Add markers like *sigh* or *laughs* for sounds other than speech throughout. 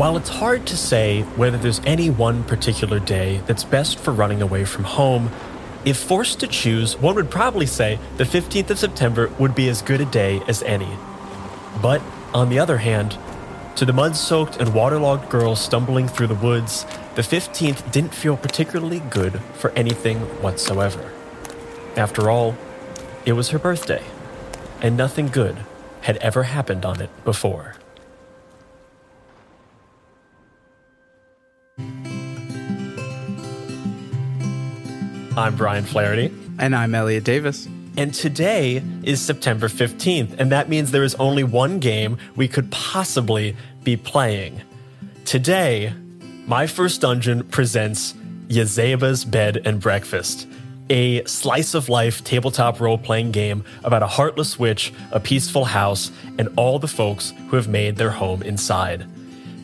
While it's hard to say whether there's any one particular day that's best for running away from home, if forced to choose, one would probably say the 15th of September would be as good a day as any. But, on the other hand, to the mud soaked and waterlogged girl stumbling through the woods, the 15th didn't feel particularly good for anything whatsoever. After all, it was her birthday, and nothing good had ever happened on it before. I'm Brian Flaherty. And I'm Elliot Davis. And today is September 15th, and that means there is only one game we could possibly be playing. Today, My First Dungeon presents Yazeba's Bed and Breakfast, a slice of life tabletop role playing game about a heartless witch, a peaceful house, and all the folks who have made their home inside.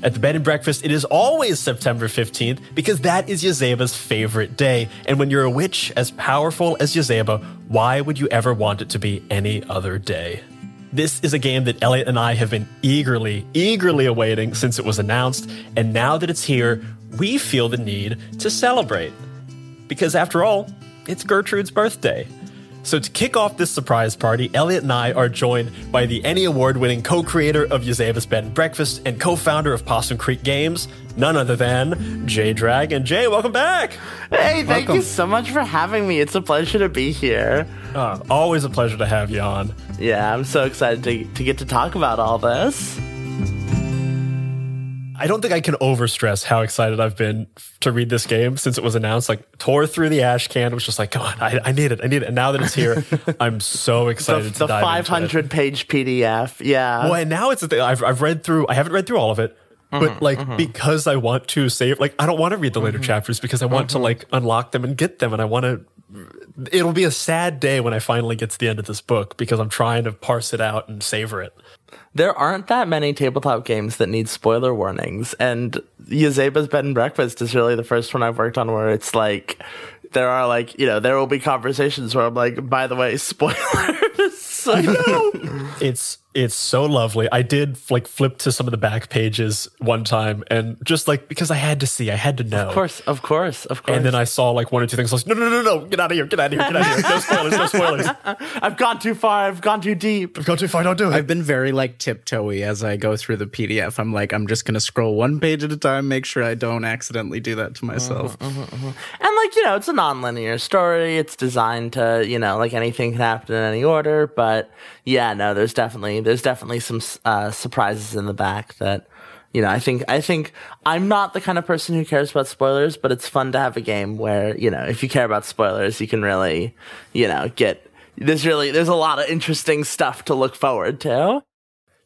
At the bed and breakfast, it is always September 15th because that is Yazeba's favorite day. And when you're a witch as powerful as Yazeba, why would you ever want it to be any other day? This is a game that Elliot and I have been eagerly, eagerly awaiting since it was announced. And now that it's here, we feel the need to celebrate. Because after all, it's Gertrude's birthday. So, to kick off this surprise party, Elliot and I are joined by the Emmy Award winning co creator of Yazeba's Bed and Breakfast and co founder of Possum Creek Games, none other than Jay Dragon. Jay, welcome back. Hey, thank welcome. you so much for having me. It's a pleasure to be here. Uh, always a pleasure to have you on. Yeah, I'm so excited to, to get to talk about all this. I don't think I can overstress how excited I've been to read this game since it was announced. Like tore through the ash can, It was just like, come on, I, I need it, I need it. And now that it's here, *laughs* I'm so excited. the, the 500 page PDF, yeah. Well, and now it's the thing. I've I've read through. I haven't read through all of it, but mm-hmm, like mm-hmm. because I want to save, like I don't want to read the later mm-hmm. chapters because I want to mm-hmm. like unlock them and get them, and I want to. It'll be a sad day when I finally get to the end of this book because I'm trying to parse it out and savor it there aren't that many tabletop games that need spoiler warnings, and Yazeba's Bed and Breakfast is really the first one I've worked on where it's like there are like you know there will be conversations where I'm like, by the way, *laughs* spoilers. *laughs* I know. it's it's so lovely. I did like flip to some of the back pages one time and just like because I had to see, I had to know. Of course, of course, of course. And then I saw like one or two things. I was like, no, no, no, no, get out of here, get out of here, get out of here. No spoilers, no spoilers. *laughs* I've gone too far. I've gone too deep. I've gone too far. Don't do it. I've been very like tiptoey as I go through the PDF. I'm like, I'm just gonna scroll one page at a time, make sure I don't accidentally do that to myself. Mm-hmm, mm-hmm, mm-hmm. And like you know, it's a non-linear story. It's designed to you know, like anything can happen in any order. But yeah, no, there's definitely there's definitely some uh, surprises in the back that you know, I think I think I'm not the kind of person who cares about spoilers, but it's fun to have a game where you know if you care about spoilers, you can really you know get there's really there's a lot of interesting stuff to look forward to.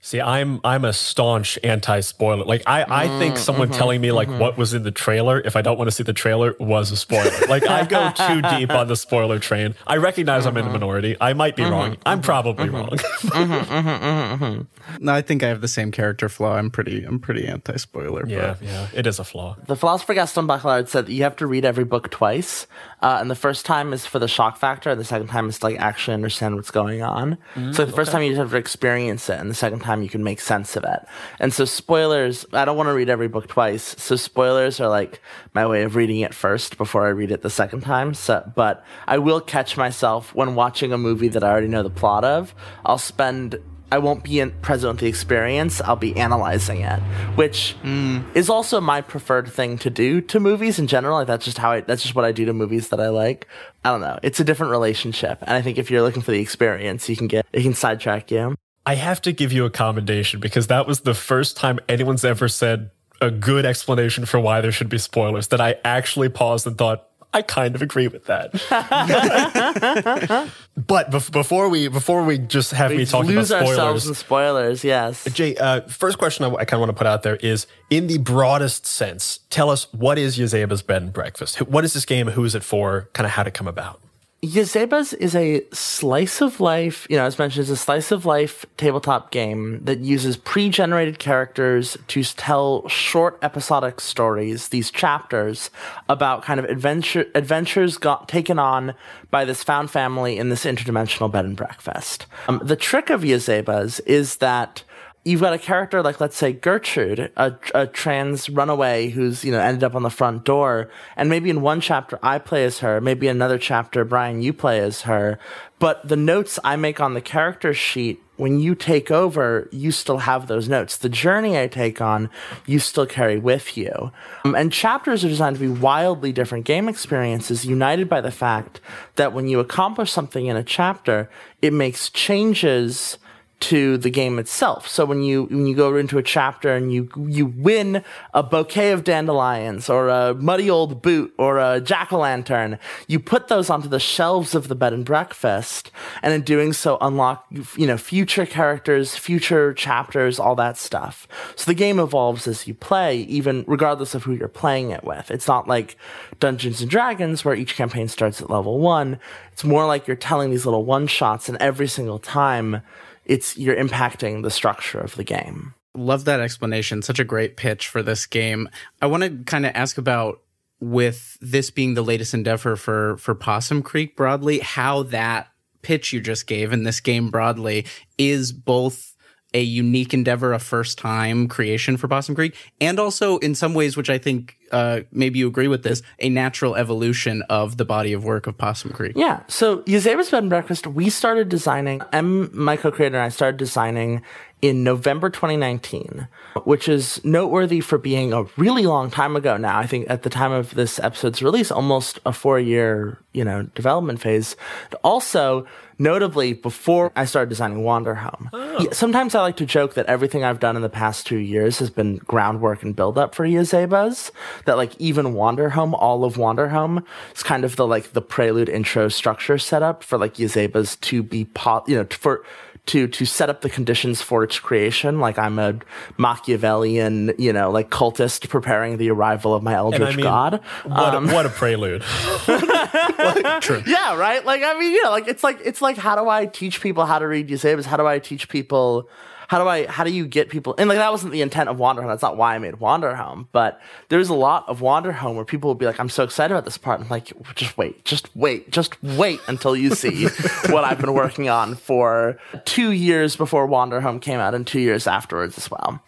See, I'm I'm a staunch anti-spoiler. Like I, I mm, think someone mm-hmm, telling me like mm-hmm. what was in the trailer, if I don't want to see the trailer, was a spoiler. *laughs* like I go too deep on the spoiler train. I recognize mm-hmm. I'm in the minority. I might be wrong. Mm-hmm, I'm probably mm-hmm. wrong. *laughs* no, I think I have the same character flaw. I'm pretty I'm pretty anti-spoiler. Yeah, but. yeah, it is a flaw. The philosopher Gaston Bachelard said that you have to read every book twice, uh, and the first time is for the shock factor, and the second time is to like actually understand what's going on. Mm, so the first okay. time you just have to experience it, and the second time you can make sense of it. And so spoilers, I don't want to read every book twice. So spoilers are like my way of reading it first before I read it the second time. So, but I will catch myself when watching a movie that I already know the plot of. I'll spend I won't be in, present with the experience. I'll be analyzing it, which mm. is also my preferred thing to do to movies in general. Like that's just how I, that's just what I do to movies that I like. I don't know. It's a different relationship. And I think if you're looking for the experience, you can get, it can sidetrack you. I have to give you a commendation because that was the first time anyone's ever said a good explanation for why there should be spoilers that I actually paused and thought, I kind of agree with that. *laughs* but bef- before we before we just have we me talking about spoilers, ourselves in spoilers, yes. Jay, uh, first question I, I kind of want to put out there is, in the broadest sense, tell us what is Yazeba's Bed and Breakfast? What is this game? Who is it for? Kind of how to come about? Yazeba's is a slice of life, you know, as mentioned, it's a slice of life tabletop game that uses pre generated characters to tell short episodic stories, these chapters about kind of adventure, adventures got taken on by this found family in this interdimensional bed and breakfast. Um, the trick of Yazeba's is that you've got a character like, let's say Gertrude, a, a trans runaway who's, you know, ended up on the front door. And maybe in one chapter I play as her, maybe another chapter, Brian, you play as her. But the notes I make on the character sheet when you take over, you still have those notes. The journey I take on, you still carry with you. Um, and chapters are designed to be wildly different game experiences, united by the fact that when you accomplish something in a chapter, it makes changes to the game itself. So when you when you go into a chapter and you you win a bouquet of dandelions or a muddy old boot or a jack o' lantern, you put those onto the shelves of the bed and breakfast, and in doing so, unlock you know future characters, future chapters, all that stuff. So the game evolves as you play, even regardless of who you're playing it with. It's not like Dungeons and Dragons where each campaign starts at level one. It's more like you're telling these little one shots, and every single time it's you're impacting the structure of the game. Love that explanation. Such a great pitch for this game. I want to kind of ask about with this being the latest endeavor for for Possum Creek broadly, how that pitch you just gave in this game broadly is both a unique endeavor, a first time creation for Possum Creek, and also in some ways, which I think uh, maybe you agree with this, a natural evolution of the body of work of Possum Creek. Yeah. So Yazeba's Bed and Breakfast, we started designing, Em, my co-creator and I started designing in November 2019, which is noteworthy for being a really long time ago now. I think at the time of this episode's release, almost a four year, you know, development phase. Also, notably before I started designing Wanderhome. Oh. Sometimes I like to joke that everything I've done in the past two years has been groundwork and build up for Yazeba's. That like even Wanderhome, all of Wanderhome is kind of the like the prelude intro structure setup for like Yazeba's to be po- you know, for to to set up the conditions for its creation. Like I'm a Machiavellian, you know, like cultist preparing the arrival of my eldritch I mean, god. What, um, a, what a prelude! *laughs* True. Yeah, right. Like I mean, you know, like it's like it's like how do I teach people how to read Yazeba's? How do I teach people? How do I how do you get people and like that wasn't the intent of Wanderhome. That's not why I made Wanderhome. But there's a lot of Wanderhome where people will be like, I'm so excited about this part. I'm like, just wait, just wait, just wait until you see *laughs* what I've been working on for two years before Wanderhome came out and two years afterwards as well.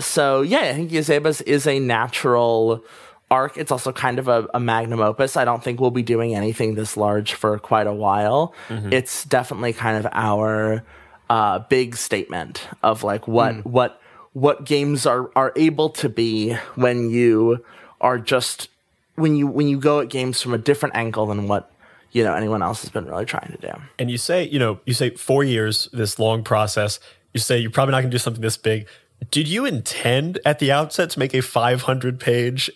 So yeah, I think Yazeba's is a natural arc. It's also kind of a, a, magnum opus. I don't think we'll be doing anything this large for quite a while. Mm-hmm. It's definitely kind of our uh, big statement of like what mm. what what games are are able to be when you are just when you when you go at games from a different angle than what you know anyone else has been really trying to do. And you say you know you say four years this long process. You say you're probably not going to do something this big. Did you intend at the outset to make a 500 page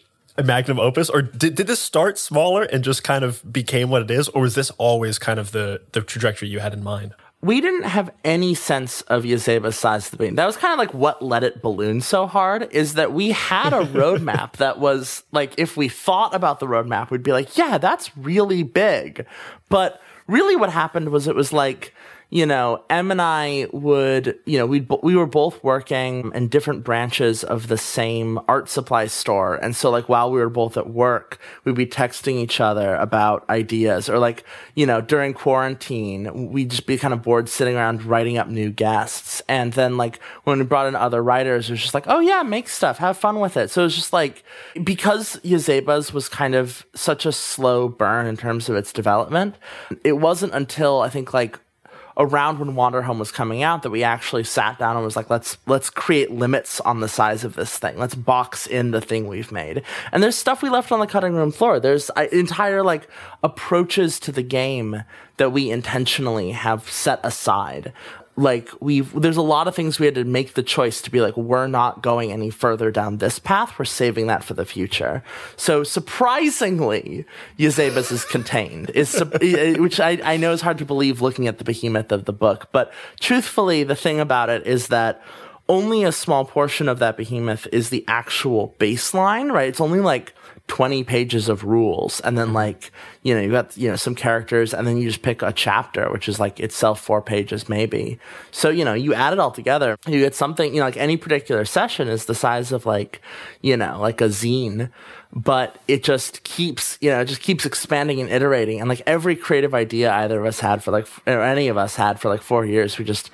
magnum opus or did, did this start smaller and just kind of became what it is or was this always kind of the the trajectory you had in mind we didn't have any sense of Yazeba's size of the balloon. That was kind of like what let it balloon so hard is that we had a *laughs* roadmap that was like, if we thought about the roadmap, we'd be like, yeah, that's really big. But really what happened was it was like, you know, Em and I would, you know, we we were both working in different branches of the same art supply store, and so like while we were both at work, we'd be texting each other about ideas, or like you know during quarantine, we'd just be kind of bored sitting around writing up new guests, and then like when we brought in other writers, it was just like, oh yeah, make stuff, have fun with it. So it was just like because Yazeba's was kind of such a slow burn in terms of its development, it wasn't until I think like around when Wanderhome was coming out that we actually sat down and was like, let's let's create limits on the size of this thing. Let's box in the thing we've made. And there's stuff we left on the cutting room floor. There's uh, entire like approaches to the game that we intentionally have set aside like we've there's a lot of things we had to make the choice to be like we're not going any further down this path. We're saving that for the future. So surprisingly Yazeba's is contained. Is *laughs* which I, I know is hard to believe looking at the behemoth of the book but truthfully the thing about it is that only a small portion of that behemoth is the actual baseline right? It's only like 20 pages of rules and then mm-hmm. like you know you got you know some characters and then you just pick a chapter which is like itself four pages maybe. So you know you add it all together. You get something you know like any particular session is the size of like you know like a zine but it just keeps you know it just keeps expanding and iterating. And like every creative idea either of us had for like or any of us had for like four years we just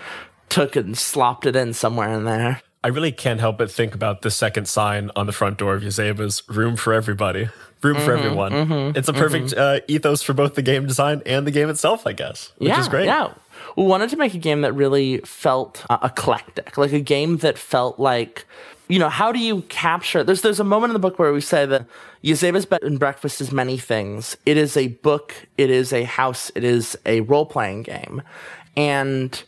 took and slopped it in somewhere in there. I really can't help but think about the second sign on the front door of Yazeba's room for everybody. Room for Mm-hmm, everyone. it's a perfect uh, ethos for both the game design and the game itself, I guess. Which yeah, is great. Yeah. We wanted to make a game that really felt uh, eclectic, like a game that felt like, you know, how do you capture? There's there's a moment in the book where we say that Yazeba's Bed and Breakfast is many things. It is a book, it is a house, it is a role playing game, and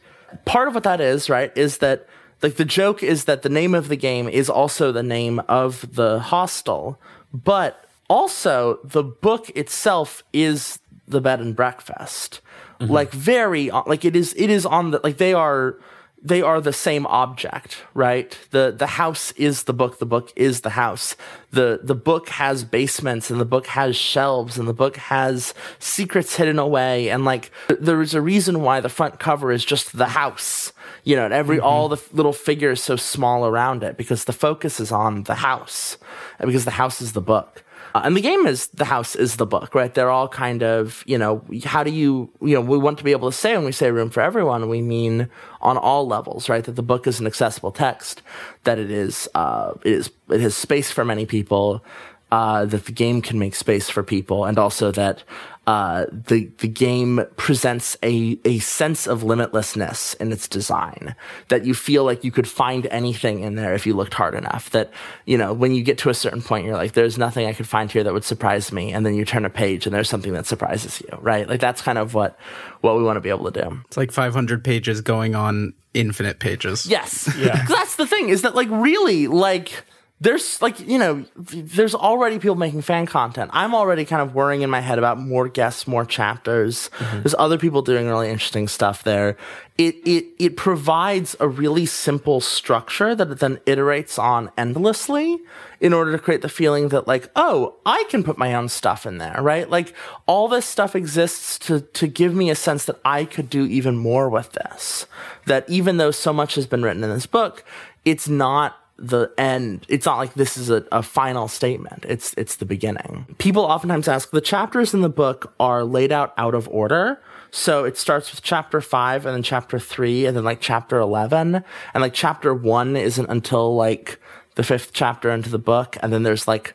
part of what that is, right, is that like the joke is that the name of the game is also the name of the hostel, but also the book itself is the bed and breakfast. Mm-hmm. Like very like it is it is on the like they are they are the same object, right? The the house is the book, the book is the house. The the book has basements and the book has shelves and the book has secrets hidden away and like there is a reason why the front cover is just the house. You know, and every mm-hmm. all the little figures so small around it because the focus is on the house and because the house is the book. Uh, and the game is the house is the book, right? They're all kind of, you know, how do you, you know, we want to be able to say when we say room for everyone, we mean on all levels, right? That the book is an accessible text, that it is, uh, it is, it has space for many people, uh, that the game can make space for people, and also that uh, the the game presents a a sense of limitlessness in its design. That you feel like you could find anything in there if you looked hard enough. That you know when you get to a certain point, you're like, "There's nothing I could find here that would surprise me," and then you turn a page and there's something that surprises you, right? Like that's kind of what what we want to be able to do. It's like 500 pages going on infinite pages. Yes. Yeah. *laughs* That's the thing is that like really like there's like you know there's already people making fan content. I'm already kind of worrying in my head about more guests, more chapters. Mm-hmm. There's other people doing really interesting stuff there. It it it provides a really simple structure that it then iterates on endlessly in order to create the feeling that like oh I can put my own stuff in there right like all this stuff exists to to give me a sense that I could do even more with this that even though so much has been written in this book it's not the end. It's not like this is a, a final statement. It's it's the beginning. People oftentimes ask the chapters in the book are laid out out of order. So it starts with chapter 5 and then chapter 3 and then like chapter 11 and like chapter 1 isn't until like the fifth chapter into the book. And then there's like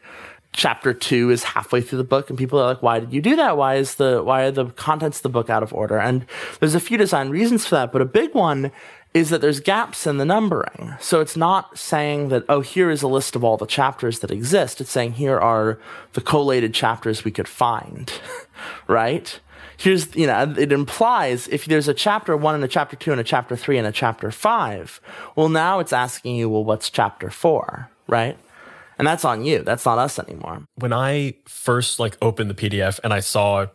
chapter two is halfway through the book and people are like why did you do that? Why is the why are the contents of the book out of order? And there's a few design reasons for that but a big one is that there's gaps in the numbering. So it's not saying that oh here is a list of all the chapters that exist. It's saying here are the collated chapters we could find *laughs* right? Here's you know it implies if there's a chapter one and a chapter two and a chapter three and a chapter five well now it's asking you well what's chapter four right? And that's on you. That's not us anymore. When I first like opened the PDF and I saw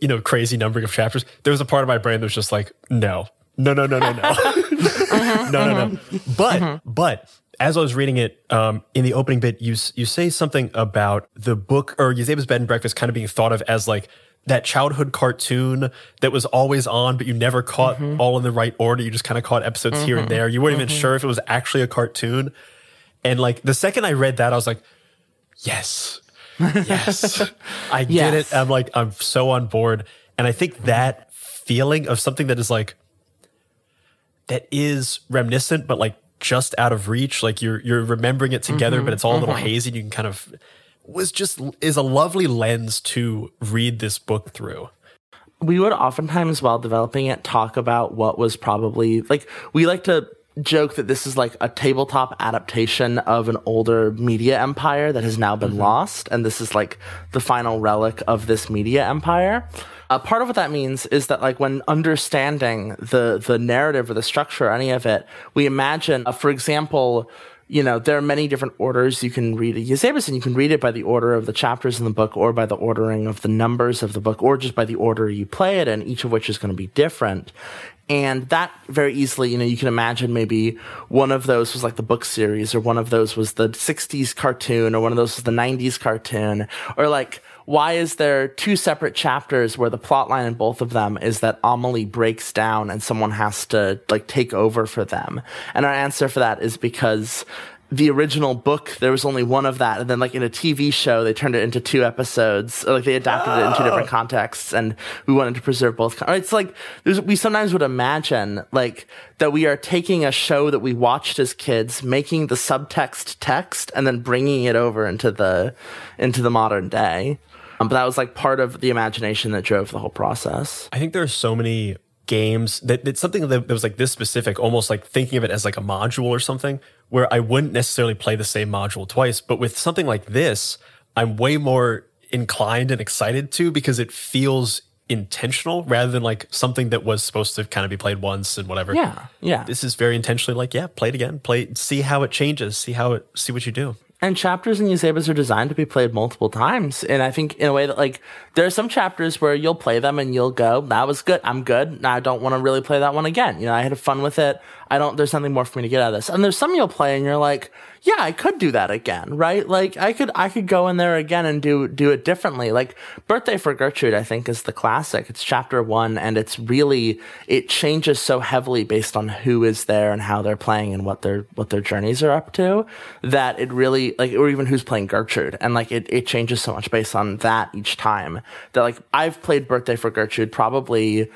you know crazy numbering of chapters, there was a part of my brain that was just like, no, no, no, no, no, no, *laughs* Uh-huh. no, no, no. Uh-huh. But uh-huh. but as I was reading it um, in the opening bit, you you say something about the book or Yazeba's Bed and Breakfast kind of being thought of as like that childhood cartoon that was always on, but you never caught mm-hmm. all in the right order. You just kind of caught episodes here and mm-hmm. there. You weren't even mm-hmm. sure if it was actually a cartoon. And like the second I read that, I was like, yes, yes, I *laughs* get Yes. it. I'm like, I'm so on board. And I think that feeling of something that is like, that is reminiscent, but like just out of reach, like you're, you're remembering it together, but mm-hmm. it's all a little mm-hmm. hazy and you can kind of, was just, is a lovely lens to read this book through. we would oftentimes while developing it talk about what was probably like we like to joke that this is like a tabletop adaptation of an older media empire that has now been mm-hmm. lost and this is like the final relic of this media empire uh, part of what that means is that like when understanding the the narrative or the structure or any of it we imagine uh, for example you know, there are many different orders you can read Yazeba's, and you can read it by the order of the chapters in the book, or by the ordering of the numbers of the book, or just by the order you play it in, each of which is going to be different. And that very easily, you know, you can imagine maybe one of those was like the book series, or one of those was the 60s cartoon, or one of those was the 90s cartoon, or like, why is there two separate chapters where the plot line in both of them is that Amelie breaks down and someone has to like take over for them? And our answer for that is because the original book there was only one of that and then like in a tv show they turned it into two episodes or, like they adapted oh. it in two different contexts and we wanted to preserve both it's like we sometimes would imagine like that we are taking a show that we watched as kids making the subtext text and then bringing it over into the into the modern day um, but that was like part of the imagination that drove the whole process i think there are so many games that it's something that, that was like this specific, almost like thinking of it as like a module or something, where I wouldn't necessarily play the same module twice. But with something like this, I'm way more inclined and excited to because it feels intentional rather than like something that was supposed to kind of be played once and whatever. Yeah. Yeah. This is very intentionally like, yeah, play it again, play, see how it changes, see how it, see what you do and chapters in Yazeba's are designed to be played multiple times. And I think in a way that like there are some chapters where you'll play them and you'll go, that was good. I'm good. I don't want to really play that one again. You know, I had fun with it. I don't, there's something more for me to get out of this. And there's some you'll play and you're like, yeah, I could do that again, right? Like I could, I could go in there again and do, do it differently. Like Birthday for Gertrude, I think is the classic. It's chapter one and it's really, it changes so heavily based on who is there and how they're playing and what their, what their journeys are up to that it really, like, or even who's playing Gertrude. And like it, it changes so much based on that each time that like I've played Birthday for Gertrude probably,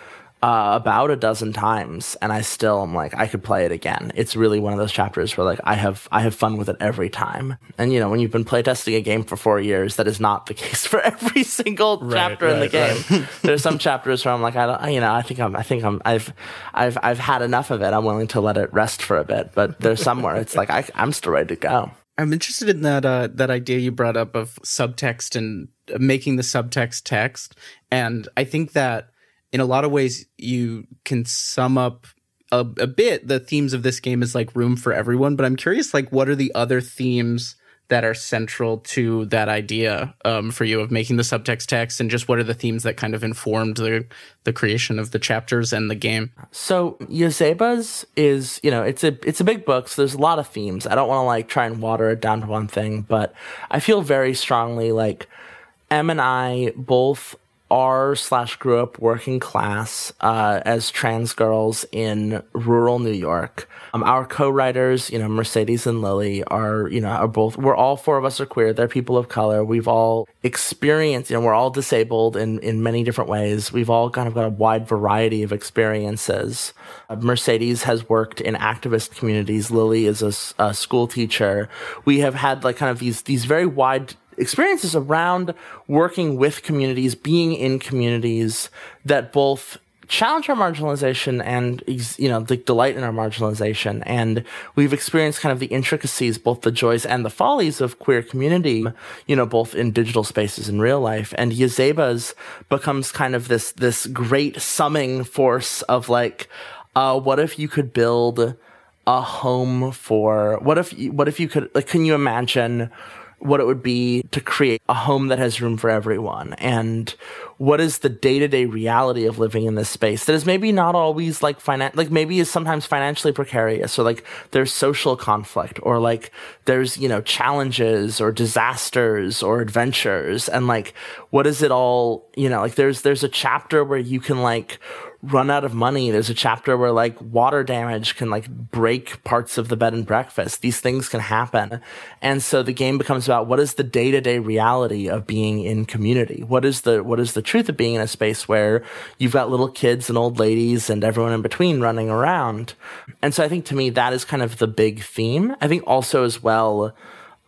uh, about a dozen times, and I still am like I could play it again. It's really one of those chapters where like I have I have fun with it every time. And you know when you've been playtesting a game for four years, that is not the *laughs* case for every single right, chapter right, in the game. Right. There's some chapters where I'm like I don't you know I think I'm I think I'm I've I've I've had enough of it. I'm willing to let it rest for a bit. But there's somewhere it's like I, I'm still ready to go. I'm interested in that uh, that idea you brought up of subtext and making the subtext text, and I think that in a lot of ways you can sum up a, a bit the themes of this game is like room for everyone but i'm curious like what are the other themes that are central to that idea um, for you of making the subtext text and just what are the themes that kind of informed the the creation of the chapters and the game? So Yazeba's is you know it's a it's a big book so there's a lot of themes. I don't want to like try and water it down to one thing but i feel very strongly like Em and i both are slash grew up working class uh, as trans girls in rural New York. Um, our co-writers, you know, Mercedes and Lily are, you know, are both. We're all four of us are queer. They're people of color. We've all experienced, you know, we're all disabled in in many different ways. We've all kind of got a wide variety of experiences. Uh, Mercedes has worked in activist communities. Lily is a, a school teacher. We have had like kind of these these very wide experiences around working with communities, being in communities that both challenge our marginalization and you know the delight in our marginalization. And we've experienced kind of the intricacies both the joys and the follies of queer community you know both in digital spaces and real life. And Yazeba's becomes kind of this this great summing force of like uh, what if you could build a home for what if what if you could like can you imagine what it would be to create a home that has room for everyone. And what is the day-to-day reality of living in this space that is maybe not always like finan- like maybe is sometimes financially precarious or like there's social conflict or like there's you know challenges or disasters or adventures and like what is it all you know like there's there's a chapter where you can like run out of money. There's a chapter where like water damage can like break parts of the bed and breakfast. These things can happen. And so the game becomes about what is the day to day reality of being in community? What is the, what is the truth of being in a space where you've got little kids and old ladies and everyone in between running around? And so I think to me, that is kind of the big theme. I think also as well,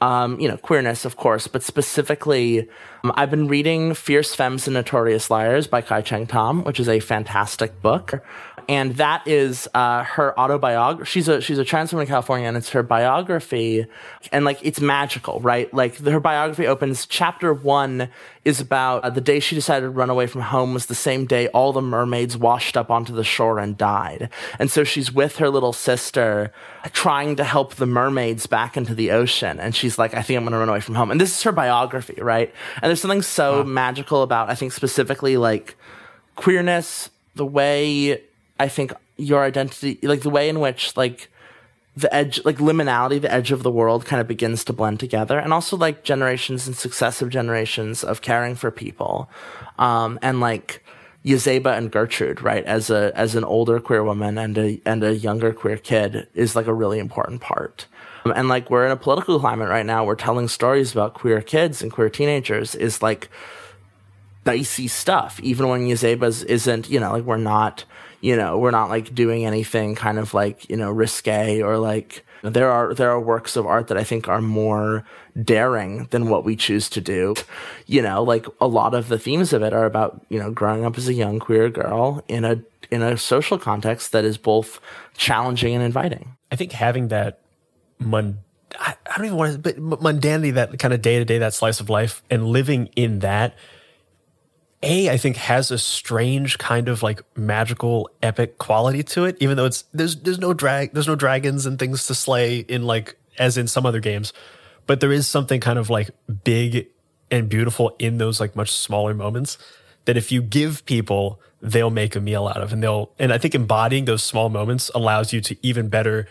um, you know, queerness, of course, but specifically, um, I've been reading Fierce Femmes and Notorious Liars by Kai Cheng Thom, which is a fantastic book and that is uh, her autobiography. She's a she's a trans woman in California, and it's her biography, and like it's magical, right? Like her biography opens. Chapter one is about uh, the day she decided to run away from home was the same day all the mermaids washed up onto the shore and died, and so she's with her little sister, trying to help the mermaids back into the ocean, and she's like, I think I'm going to run away from home, and this is her biography, right? And there's something so wow. magical about, I think specifically like queerness, the way I think your identity, like the way in which like the edge, like liminality, the edge of the world kind of begins to blend together. And also like generations and successive generations of caring for people. Um, and like Yazeba and Gertrude, right, as a as an older queer woman and a and a younger queer kid is like a really important part. Um, and like we're in a political climate right now, we're telling stories about queer kids and queer teenagers is like dicey stuff. Even when Yazeba's isn't, you know, like we're not, you know, we're not like doing anything kind of like, you know, risque or like there are there are works of art that I think are more daring than what we choose to do. You know, like a lot of the themes of it are about, you know, growing up as a young queer girl in a in a social context that is both challenging and inviting. I think having that mun I, I don't even want to but mundanity, that kind of day to day, that slice of life, and living in that a I think has a strange kind of like magical epic quality to it, even though it's there's there's no drag there's no dragons and things to slay in like as in some other games, but there is something kind of like big and beautiful in those like much smaller moments that if you give people they'll make a meal out of and they'll and I think embodying those small moments allows you to even better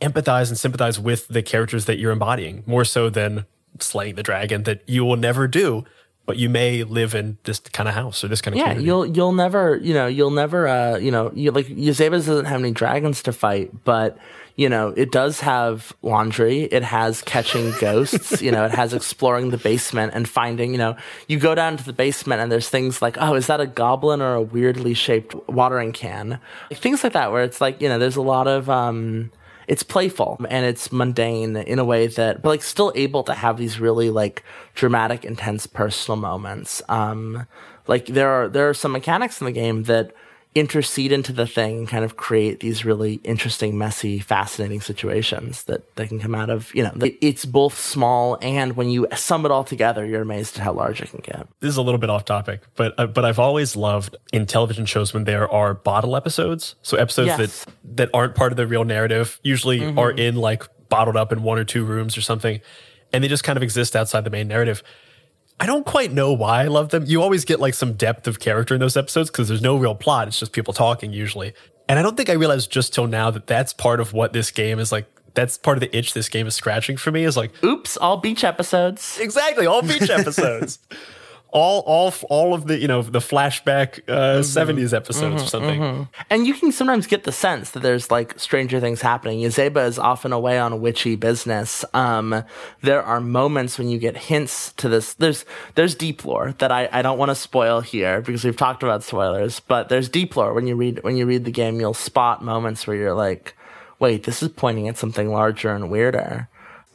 empathize and sympathize with the characters that you're embodying more so than slaying the dragon that you will never do but you may live in this kind of house or this kind of yeah. community. You'll you'll never you know you'll never uh you know you like Yazeba doesn't have any dragons to fight, but you know it does have laundry. It has catching *laughs* ghosts. You know it has exploring the basement and finding. You know you go down to the basement and there's things like oh is that a goblin or a weirdly shaped watering can? Like, things like that where it's like you know there's a lot of um it's playful and it's mundane in a way that, but like still able to have these really like dramatic, intense personal moments. Um, like there are, there are some mechanics in the game that intercede into the thing and kind of create these really interesting, messy, fascinating situations that, that can come out of, you know, it's both small and when you sum it all together, you're amazed at how large it can get. This is a little bit off topic, but uh, but I've always loved in television shows when there are bottle episodes. So episodes yes. that that aren't part of the real narrative usually mm-hmm. are in like bottled up in one or two rooms or something, and they just kind of exist outside the main narrative. I don't quite know why I love them. You always get like some depth of character in those episodes because there's no real plot. It's just people talking usually. And I don't think I realized just till now that that's part of what this game is like. That's part of the itch this game is scratching for me is like, oops, all beach episodes. Exactly, all beach *laughs* episodes. All all all of the you know the flashback uh, mm-hmm. 70s episodes mm-hmm, or something. Mm-hmm. and you can sometimes get the sense that there's like stranger things happening. Yazeba is often away on witchy business. Um, there are moments when you get hints to this. There's there's deep lore that i, I don't want to spoil here because we've talked about spoilers but there's deep lore when you read when you read the game you'll spot moments where you're like wait this is pointing at something larger and weirder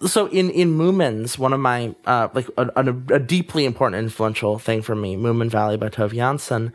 so in in Moomins, one of my uh, like a, a, a, deeply important influential thing for me, Moomin Valley by Tove Jansson.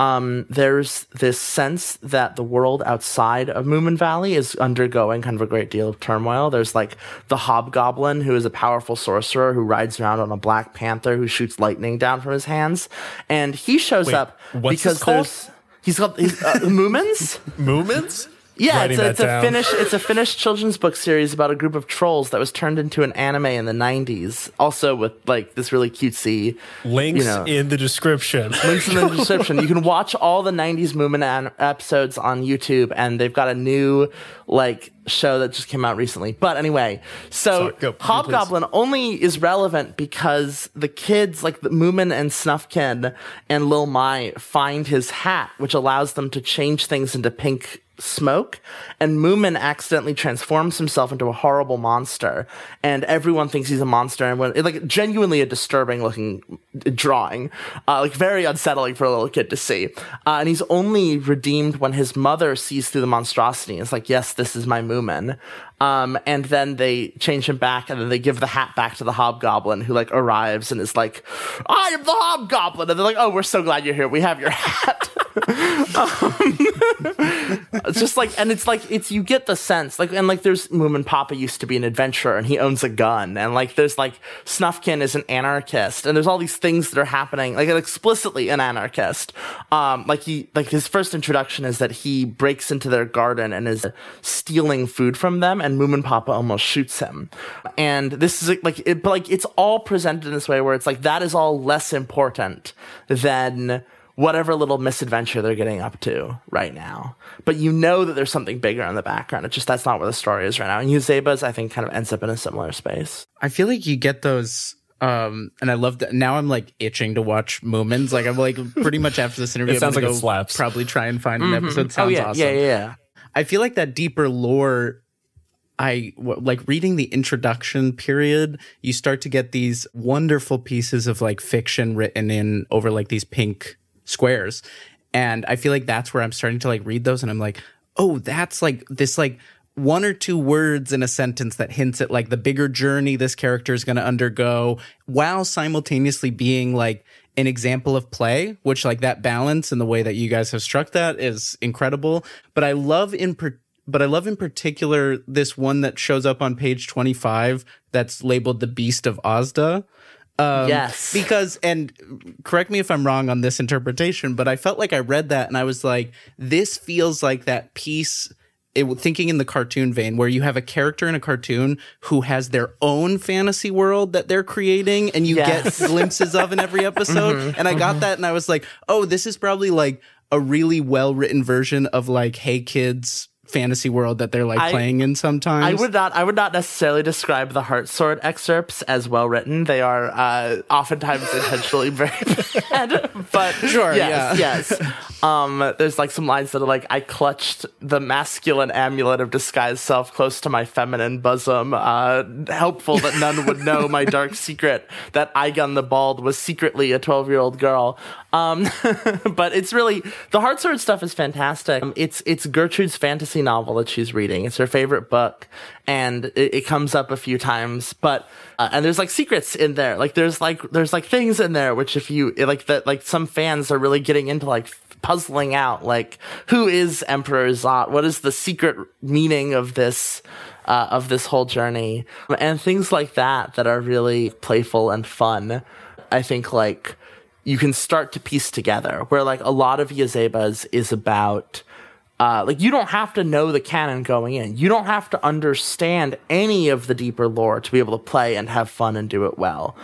Um, there's this sense that the world outside of Moomin Valley is undergoing kind of a great deal of turmoil. There's like the Hobgoblin, who is a powerful sorcerer who rides around on a black panther who shoots lightning down from his hands, and he shows Wait, up because there's he's uh, *laughs* Moomins. Moomins. Yeah, it's a, it's a Finnish it's a Finnish children's book series about a group of trolls that was turned into an anime in the '90s. Also with like this really cutesy links you know, in the description. *laughs* Links in the description. You can watch all the '90s Moomin an- episodes on YouTube, and they've got a new like show that just came out recently. But anyway, so Sorry, go, Hobgoblin only is relevant because the kids, like the Moomin and Snufkin and Lil My, find his hat, which allows them to change things into pink smoke, and Moomin accidentally transforms himself into a horrible monster, and everyone thinks he's a monster, and when like genuinely a disturbing looking drawing, uh, like very unsettling for a little kid to see. Uh, and he's only redeemed when his mother sees through the monstrosity. It's like, yes, this is my Moomin. Um, and then they change him back, and then they give the hat back to the Hobgoblin, who like arrives and is like, "I am the Hobgoblin," and they're like, "Oh, we're so glad you're here. We have your hat." *laughs* um, it's just like, and it's like it's you get the sense like, and like there's Moomin Papa used to be an adventurer, and he owns a gun, and like there's like Snufkin is an anarchist, and there's all these things that are happening, like explicitly an anarchist. Um, like he like his first introduction is that he breaks into their garden and is stealing food from them and Moomin Papa almost shoots him. And this is like, it, but like, it's all presented in this way where it's like, that is all less important than whatever little misadventure they're getting up to right now. But you know that there's something bigger in the background. It's just that's not where the story is right now. And Yazeba's, I think, kind of ends up in a similar space. I feel like you get those Um, and I love that. Now I'm like itching to watch Moomins. Like I'm like pretty much after this *laughs* interview, It sounds I'm like it slaps. Probably try and find an episode. Sounds oh yeah, awesome. yeah, yeah, yeah. I feel like that deeper lore. I w- like reading the introduction period. You start to get these wonderful pieces of like fiction written in over like these pink squares, and I feel like that's where I'm starting to like read those, and I'm like, oh, that's like this like one or two words in a sentence that hints at like the bigger journey this character is going to undergo, while simultaneously being like an example of play, which like that balance and the way that you guys have struck that is incredible. But I love in per- but I love in particular this one that shows up on page 25 that's labeled the Beast of Ozda. Um, Yes. Because, and correct me if I'm wrong on this interpretation, but I felt like I read that and I was like, this feels like that piece. It, thinking in the cartoon vein, where you have a character in a cartoon who has their own fantasy world that they're creating, and you Yes. get *laughs* glimpses of in every episode. And I got that, and I was like, oh, this is probably like a really well written version of like Hey Kid's fantasy world that they're like I- playing in sometimes. I would not. I would not necessarily describe the Heart Sword excerpts as well written. They are uh, oftentimes intentionally very *laughs* bad. But *laughs* Sure, yes, yeah. yes. Um, there's like some lines that are like, "I clutched the masculine amulet of disguised self close to my feminine bosom, uh, helpful that none would know my dark secret that Igon the Bald was secretly a 12 year old girl." Um, *laughs* but it's really the Heart Sword stuff is fantastic. Um, It's it's Gertrude's fantasy novel that she's reading. It's her favorite book, and it, it comes up a few times. But uh, and there's like secrets in there. Like there's like there's like things in there which if you like that like some fans are really getting into like puzzling out like who is Emperor Zot? What is the secret meaning of this? Uh, of this whole journey and things like that that are really playful and fun. I think like you can start to piece together where like a lot of Yazeba's is about uh, like you don't have to know the canon going in. You don't have to understand any of the deeper lore to be able to play and have fun and do it well.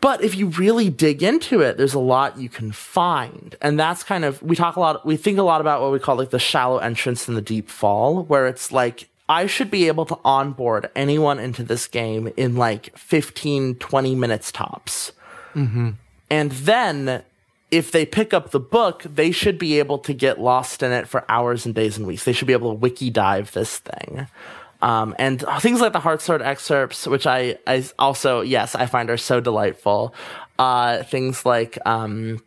But if you really dig into it, there's a lot you can find. And that's kind of, we talk a lot, we think a lot about what we call like the shallow entrance and the deep fall, where it's like, I should be able to onboard anyone into this game in like 15, 20 minutes tops. And then if they pick up the book, they should be able to get lost in it for hours and days and weeks. They should be able to wiki dive this thing. Um, and things like the Heartsword excerpts, which I, I also, yes, I find are so delightful. Uh, things like, um,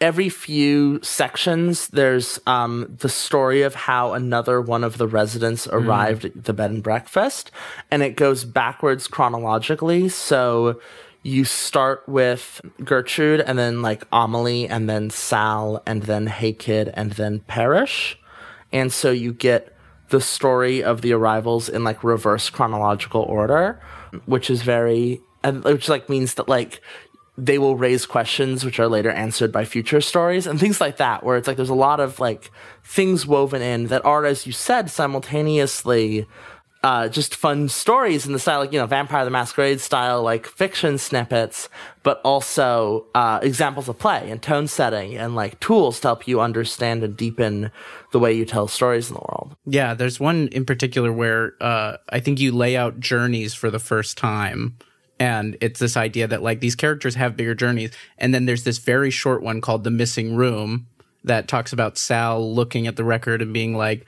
every few sections there's um, the story of how another one of the residents arrived at the bed and breakfast and it goes backwards chronologically so you start with gertrude and then like amelie and then sal and then hey kid and then parrish. And so you get the story of the arrivals in like reverse chronological order which is very and which like means that like they will raise questions which are later answered by future stories and things like that where it's like there's a lot of like things woven in that are as you said simultaneously uh, just fun stories in the style like you know vampire the masquerade style like fiction snippets but also uh, examples of play and tone setting and like tools to help you understand and deepen the way you tell stories in the world Yeah, there's one in particular where uh, I think you lay out journeys for the first time. And it's this idea that like these characters have bigger journeys. And then there's this very short one called The Missing Room that talks about Sal looking at the record and being like,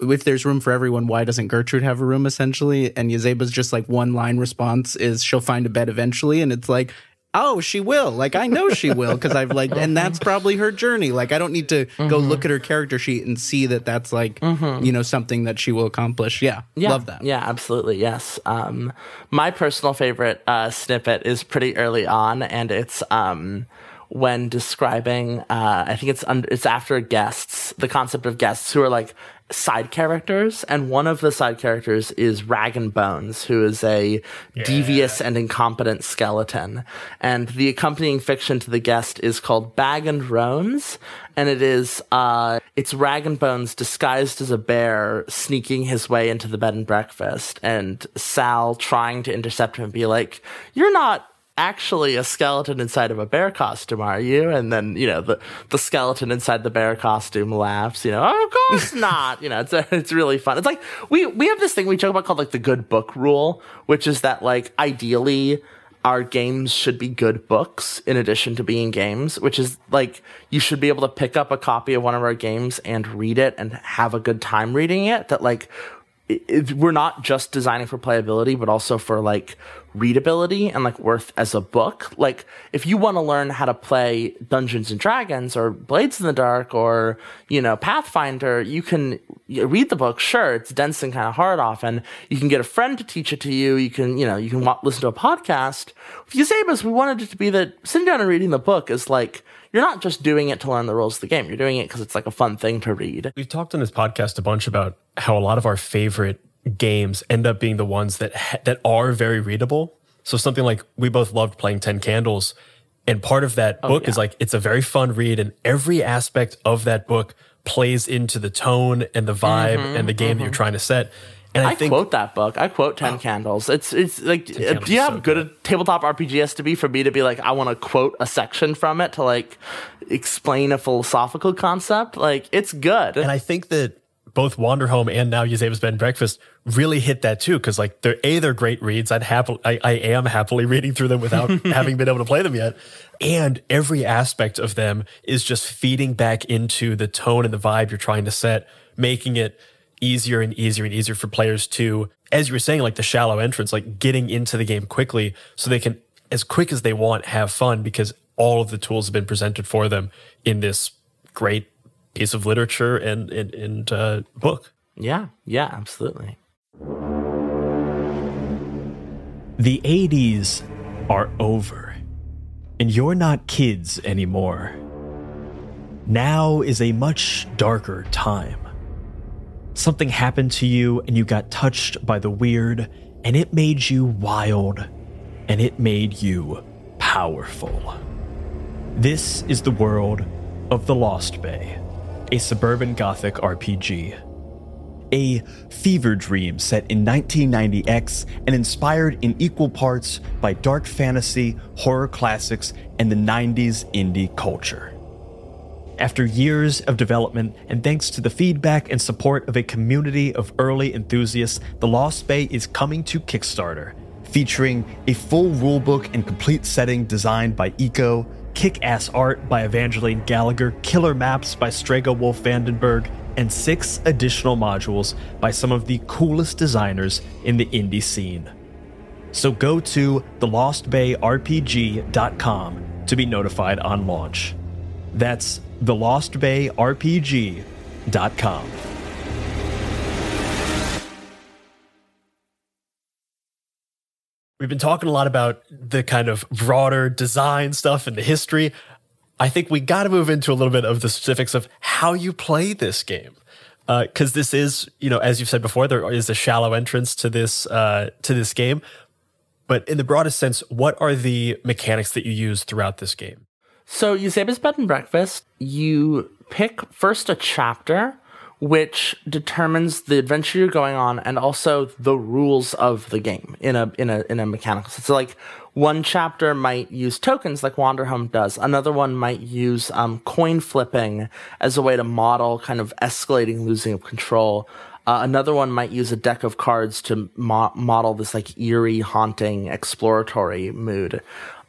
if there's room for everyone, why doesn't Gertrude have a room essentially? And Yazeba's just like one line response is she'll find a bed eventually. And it's like, oh, she will. Like, I know she will because I've like, and that's probably her journey. Like, I don't need to go look at her character sheet and see that that's like, you know, something that she will accomplish. Yeah. Yeah, Love that. Yeah, absolutely. Yes. Um, my personal favorite uh, snippet is pretty early on, and it's um, when describing. Uh, I think it's un- it's after guests. The concept of guests who are like side characters, and one of the side characters is Rag and Bones, who is a devious and incompetent skeleton. And the accompanying fiction to the guest is called Bag and Roans, and it is uh, it's Rag and Bones disguised as a bear sneaking his way into the bed and breakfast, and Sal trying to intercept him and be like, "You're not." Actually, a skeleton inside of a bear costume, are you? And then you know the the skeleton inside the bear costume laughs. You know, oh, of course *laughs* not. You know, it's *laughs* it's really fun. It's like we we have this thing we joke about called like the good book rule, which is that like ideally our games should be good books in addition to being games, which is like you should be able to pick up a copy of one of our games and read it and have a good time reading it. That like it, it, we're not just designing for playability, but also for like readability and like worth as a book. Like if you want to learn how to play Dungeons and Dragons or Blades in the Dark or, you know, Pathfinder, you can read the book. Sure. It's dense and kind of hard often. You can get a friend to teach it to you. You can, you know, you can listen to a podcast. With Yazeba's, we wanted it to be that sitting down and reading the book is like, you're not just doing it to learn the rules of the game. You're doing it because it's like a fun thing to read. We've talked on this podcast a bunch about how a lot of our favorite games end up being the ones that ha- that are very readable. So something like we both loved playing Ten Candles, and part of that Oh, book yeah. is like it's a very fun read, and every aspect of that book plays into the tone and the vibe mm-hmm, and the game that you're mm-hmm. trying to set. And I, I think quote that book. I quote Ten Candles. It's it's like, do you have so good a tabletop RPG has to be for me to be like, I want to quote a section from it to like explain a philosophical concept? Like, it's good. and I think that both Wander Home and now Yazeba's Bed and Breakfast really hit that too. Cause like they're A, they're great reads. I'd happily, I, I am happily *laughs* reading through them without *laughs* having been able to play them yet. And every aspect of them is just feeding back into the tone and the vibe you're trying to set, making it easier and easier and easier for players to, as you were saying, like the shallow entrance, like getting into the game quickly so they can, as quick as they want, have fun because all of the tools have been presented for them in this great piece of literature and and, and uh, book. yeah, yeah, absolutely. The 80s are over, and you're not kids anymore. Now is a much darker time. Something happened to you, and you got touched by the weird, and it made you wild, and it made you powerful. This is the world of The Lost Bay, a suburban gothic RPG. A fever dream set in 1990X and inspired in equal parts by dark fantasy, horror classics, and the 90s indie culture. After years of development and thanks to the feedback and support of a community of early enthusiasts, The Lost Bay is coming to Kickstarter, featuring a full rulebook and complete setting designed by Eco, kick ass art by Evangeline Gallagher, killer maps by Strega Wolf Vandenberg, and six additional modules by some of the coolest designers in the indie scene. So go to thelostbayrpg.com to be notified on launch. That's thelostbayrpg.com. We've been talking a lot about the kind of broader design stuff and the history. I think we got to move into a little bit of the specifics of how you play this game. Because this is, you know, as you've said before, there is a shallow entrance to this uh, to this game. But in the broadest sense, what are the mechanics that you use throughout this game? So Yazeba's Bed and Breakfast, you pick first a chapter which determines the adventure you're going on and also the rules of the game in a in a in a mechanical sense. So like one chapter might use tokens like Wanderhome does. Another one might use um, coin flipping as a way to model kind of escalating losing of control. Uh, another one might use a deck of cards to mo- model this like eerie, haunting, exploratory mood.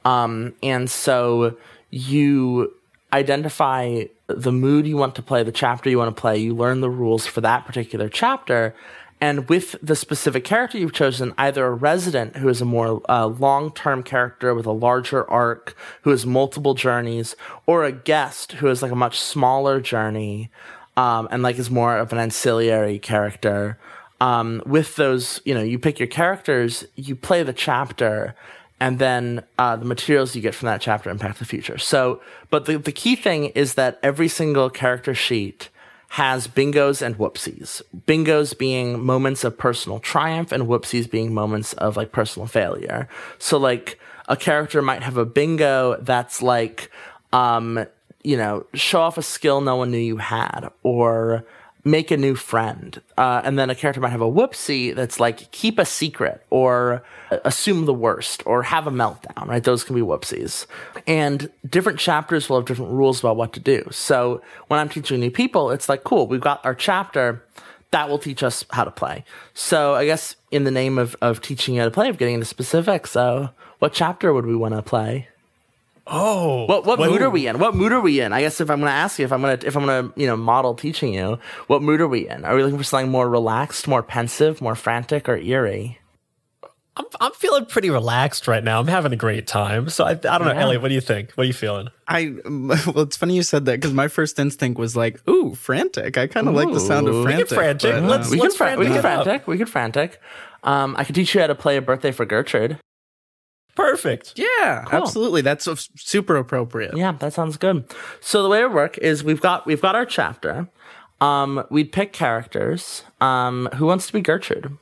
Um, and so you identify the mood you want to play, the chapter you want to play, you learn the rules for that particular chapter. And with the specific character you've chosen, either a resident who is a more uh, long term character with a larger arc, who has multiple journeys, or a guest who has like a much smaller journey um, and like is more of an ancillary character. Um, with those, you know, you pick your characters, you play the chapter, and then uh, the materials you get from that chapter impact the future. So, but the, the key thing is that every single character sheet has bingos and whoopsies. Bingos being moments of personal triumph and whoopsies being moments of like personal failure. So like a character might have a bingo that's like, um, you know, show off a skill no one knew you had or make a new friend. Uh, and then a character might have a whoopsie that's like keep a secret or assume the worst or have a meltdown, right? Those can be whoopsies. And different chapters will have different rules about what to do. So when I'm teaching new people, it's like, cool, we've got our chapter that will teach us how to play. So I guess in the name of, of teaching you how to play, of getting into specifics, so What chapter would we want to play? Oh, What what when- mood are we in? What mood are we in? I guess if I'm going to ask you, if I'm going to if I'm going to you know model teaching you, what mood are we in? Are we looking for something more relaxed, more pensive, more frantic, or eerie? I'm, I'm feeling pretty relaxed right now. I'm having a great time. So I, I don't know, Yeah. Elliot. What do you think? What are you feeling? I *laughs* well, it's funny you said that because my first instinct was like, "Ooh, frantic." I kind of like the sound of Ooh. We get frantic. frantic. but, uh, Let's- we can fran- we can frantic it up. frantic. We can frantic. Um, I could teach you how to play a birthday for Gertrude. Perfect. yeah, absolutely. That's super appropriate. Yeah, that sounds good. So the way it work is we've got we've got our chapter. Um, we'd pick characters. Um, who wants to be Gertrude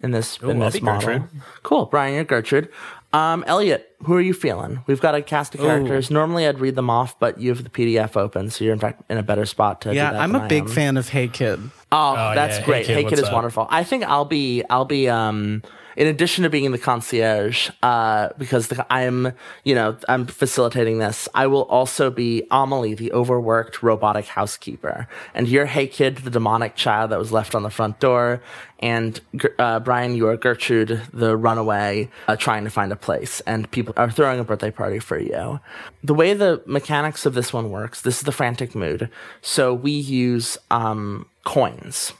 in this in I'll this be model? Gertrude. Cool, Brian, you're Gertrude. Um, Elliot, who are you feeling? We've got a cast of characters. Normally, I'd read them off, but you have the PDF open, so you're in fact in a better spot to. do Yeah, that I'm than a I big fan of Hey Kid. Oh, Oh, that's yeah. great. Hey, Hey kid, Kid, is up? wonderful. I think I'll be I'll be um in addition to being the concierge, uh, because the, I'm you know I'm facilitating this. I will also be Amelie, the overworked robotic housekeeper, and you're Hey Kid, the demonic child that was left on the front door, and uh, Brian, you are Gertrude, the runaway, uh, trying to find a place, and people are throwing a birthday party for you. The way the mechanics of this one works, this is the frantic mood. So we use um, coins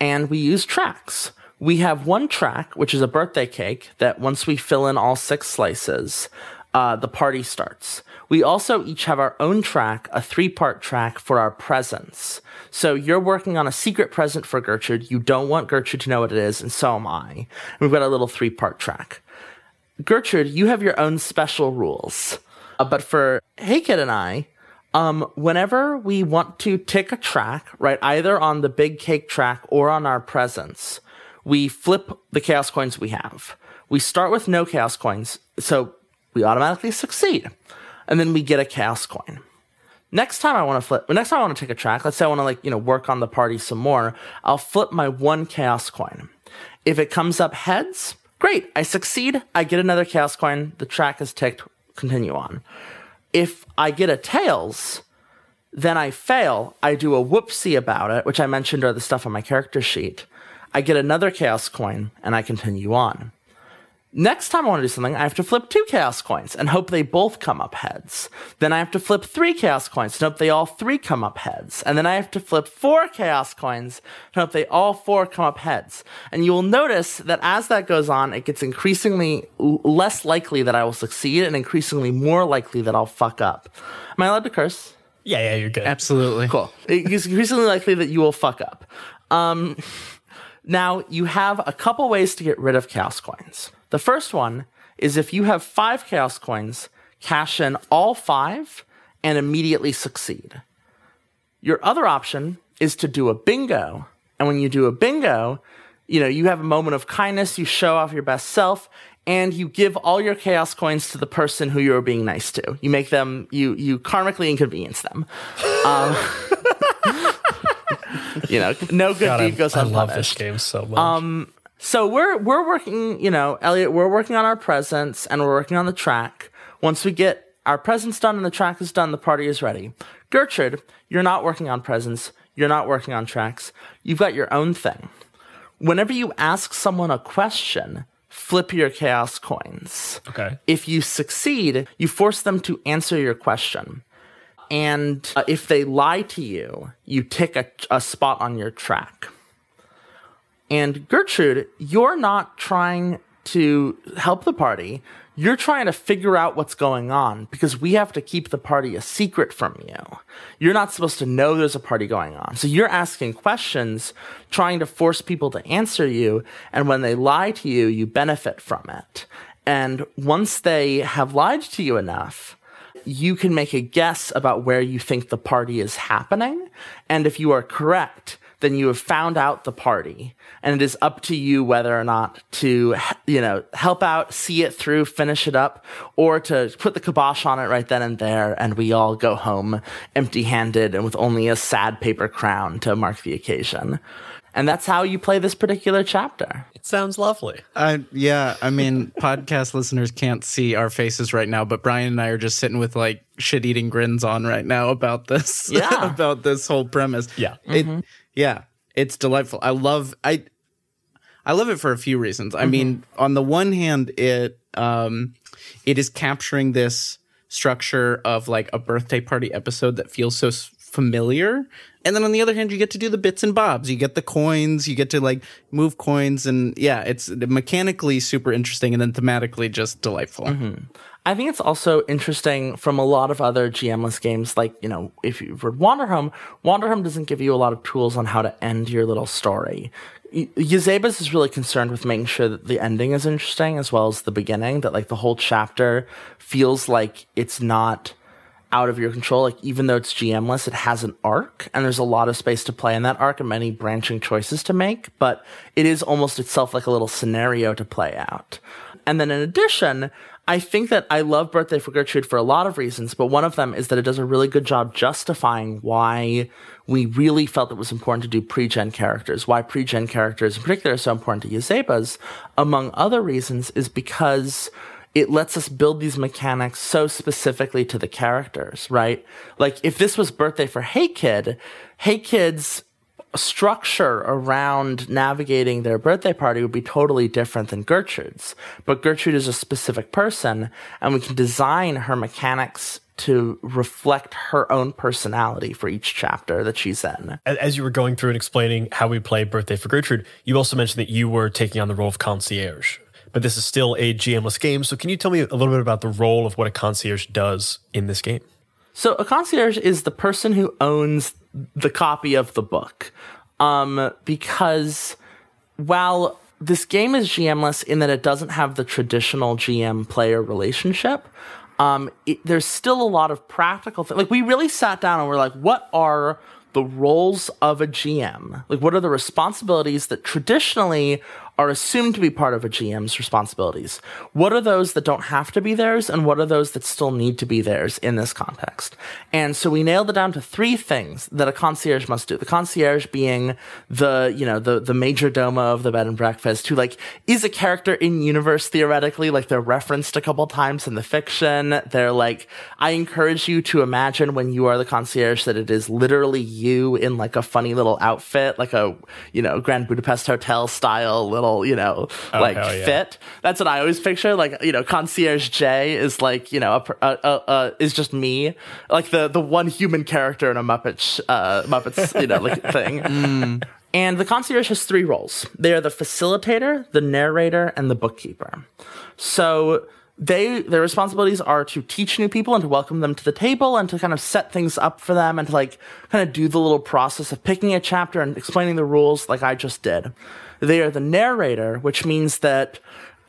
and we use tracks. We have one track, which is a birthday cake, that once we fill in all six slices, uh, the party starts. We also each have our own track, a three part track for our presents. So you're working on a secret present for Gertrude. You don't want Gertrude to know what it is, and so am I. And we've got a little three part track. Gertrude, you have your own special rules. Uh, but for Hey Kid and I, um, whenever we want to tick a track, right, either on the big cake track or on our presents, we flip the chaos coins we have. We start with no chaos coins, so we automatically succeed. And then we get a chaos coin. Next time I want to flip, next time I want to take a track, let's say I want to like, you know, work on the party some more, I'll flip my one chaos coin. If it comes up heads, great, I succeed, I get another chaos coin, the track is ticked, continue on. If I get a tails, then I fail, I do a whoopsie about it, which I mentioned are the stuff on my character sheet. I get another chaos coin and I continue on. Next time I want to do something, I have to flip two chaos coins and hope they both come up heads. Then I have to flip three chaos coins and hope they all three come up heads. And then I have to flip four chaos coins and hope they all four come up heads. And you will notice that as that goes on, it gets increasingly less likely that I will succeed and increasingly more likely that I'll fuck up. Am I allowed to curse? Yeah, yeah, you're good. Absolutely. Cool. It's increasingly likely that you will fuck up. Um, now, you have a couple ways to get rid of chaos coins. The first one is if you have five chaos coins, cash in all five and immediately succeed. Your other option is to do a bingo. And when you do a bingo, you know, you have a moment of kindness, you show off your best self, and you give all your chaos coins to the person who you're being nice to. You make them, you you karmically inconvenience them. Um, *laughs* you know, no good God, deed goes I love this game so much. Um, so we're we're working, you know, Elliot, we're working on our presents and we're working on the track. Once we get our presents done and the track is done, the party is ready. Gertrude, you're not working on presents, you're not working on tracks. You've got your own thing. Whenever you ask someone a question, flip your chaos coins. okay. If you succeed, you force them to answer your question. And uh, if they lie to you, you tick a, a spot on your track. And Gertrude, you're not trying to help the party. You're trying to figure out what's going on because we have to keep the party a secret from you. You're not supposed to know there's a party going on. So you're asking questions, trying to force people to answer you. And when they lie to you, you benefit from it. And once they have lied to you enough, you can make a guess about where you think the party is happening. And if you are correct, then you have found out the party. And it is up to you whether or not to, you know, help out, see it through, finish it up, or to put the kibosh on it right then and there. And we all go home empty handed and with only a sad paper crown to mark the occasion. And that's how you play this particular chapter. It sounds lovely. Uh, yeah, I mean, *laughs* podcast listeners can't see our faces right now, but Brian and I are just sitting with like shit eating grins on right now about this. *laughs* Yeah. about this whole premise. Yeah. It, yeah, it's delightful. I love I I love it for a few reasons. I mean, on the one hand, it um, it is capturing this structure of like a birthday party episode that feels so s- familiar. And then on the other hand, you get to do the bits and bobs. You get the coins. You get to like move coins, and yeah, it's mechanically super interesting, and then thematically just delightful. Mm-hmm. I think it's also interesting from a lot of other GMless games, like, you know, if you've read Wanderhome, Wanderhome doesn't give you a lot of tools on how to end your little story. Y- Yazeba's is really concerned with making sure that the ending is interesting as well as the beginning, that like the whole chapter feels like it's not out of your control. Like even though it's GMless, it has an arc and there's a lot of space to play in that arc and many branching choices to make, but it is almost itself like a little scenario to play out. And then in addition, I think that I love Birthday for Gertrude for a lot of reasons, but one of them is that it does a really good job justifying why we really felt it was important to do pre-gen characters, why pre-gen characters in particular are so important to Yazeba's, among other reasons, is because it lets us build these mechanics so specifically to the characters, right? Like if this was birthday for Hey Kid, Hey Kid's structure around navigating their birthday party would be totally different than Gertrude's. But Gertrude is a specific person and we can design her mechanics to reflect her own personality for each chapter that she's in. As you were going through and explaining how we play Birthday for Gertrude, you also mentioned that you were taking on the role of concierge. But this is still a GMless game. So can you tell me a little bit about the role of what a concierge does in this game? So a concierge is the person who owns the copy of the book. Um, because while this game is GMless in that it doesn't have the traditional GM player relationship, um, it, there's still a lot of practical things. Like we really sat down and we're like, what are the roles of a GM? Like, what are the responsibilities that traditionally are assumed to be part of a GM's responsibilities? What are those that don't have to be theirs, and what are those that still need to be theirs in this context? And so we nailed it down to three things that a concierge must do. The concierge being the, you know, the, the major domo of the bed and breakfast who like is a character in universe theoretically, like they're referenced a couple times in the fiction. They're like, I encourage you to imagine when you are the concierge that it is literally you in like a funny little outfit, like a, you know, Grand Budapest Hotel style little, you know, like yeah. fit. That's what I always picture. Like, you know, concierge Jay is like, you know, a, a, a, is just me, like the, the one human character in a Muppet, uh, Muppets, you know, like *laughs* thing. And the concierge has three roles. They are the facilitator, the narrator, and the bookkeeper. So they their responsibilities are to teach new people and to welcome them to the table and to kind of set things up for them and to like kind of do the little process of picking a chapter and explaining the rules like I just did. They are the narrator, which means that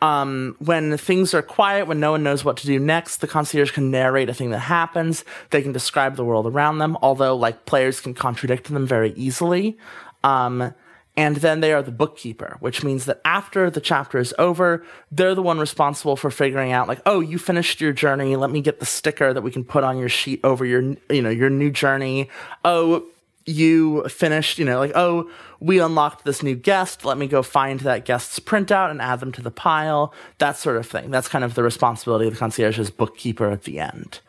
um, when things are quiet, when no one knows what to do next, the concierge can narrate a thing that happens. They can describe the world around them, although like players can contradict them very easily. Um, and then they are the bookkeeper, which means that after the chapter is over, they're the one responsible for figuring out like, oh, you finished your journey. Let me get the sticker that we can put on your sheet over your, you know, your new journey. Oh, you finished, you know, like, oh, we unlocked this new guest. Let me go find that guest's printout and add them to the pile. That sort of thing. That's kind of the responsibility of the concierge as bookkeeper at the end.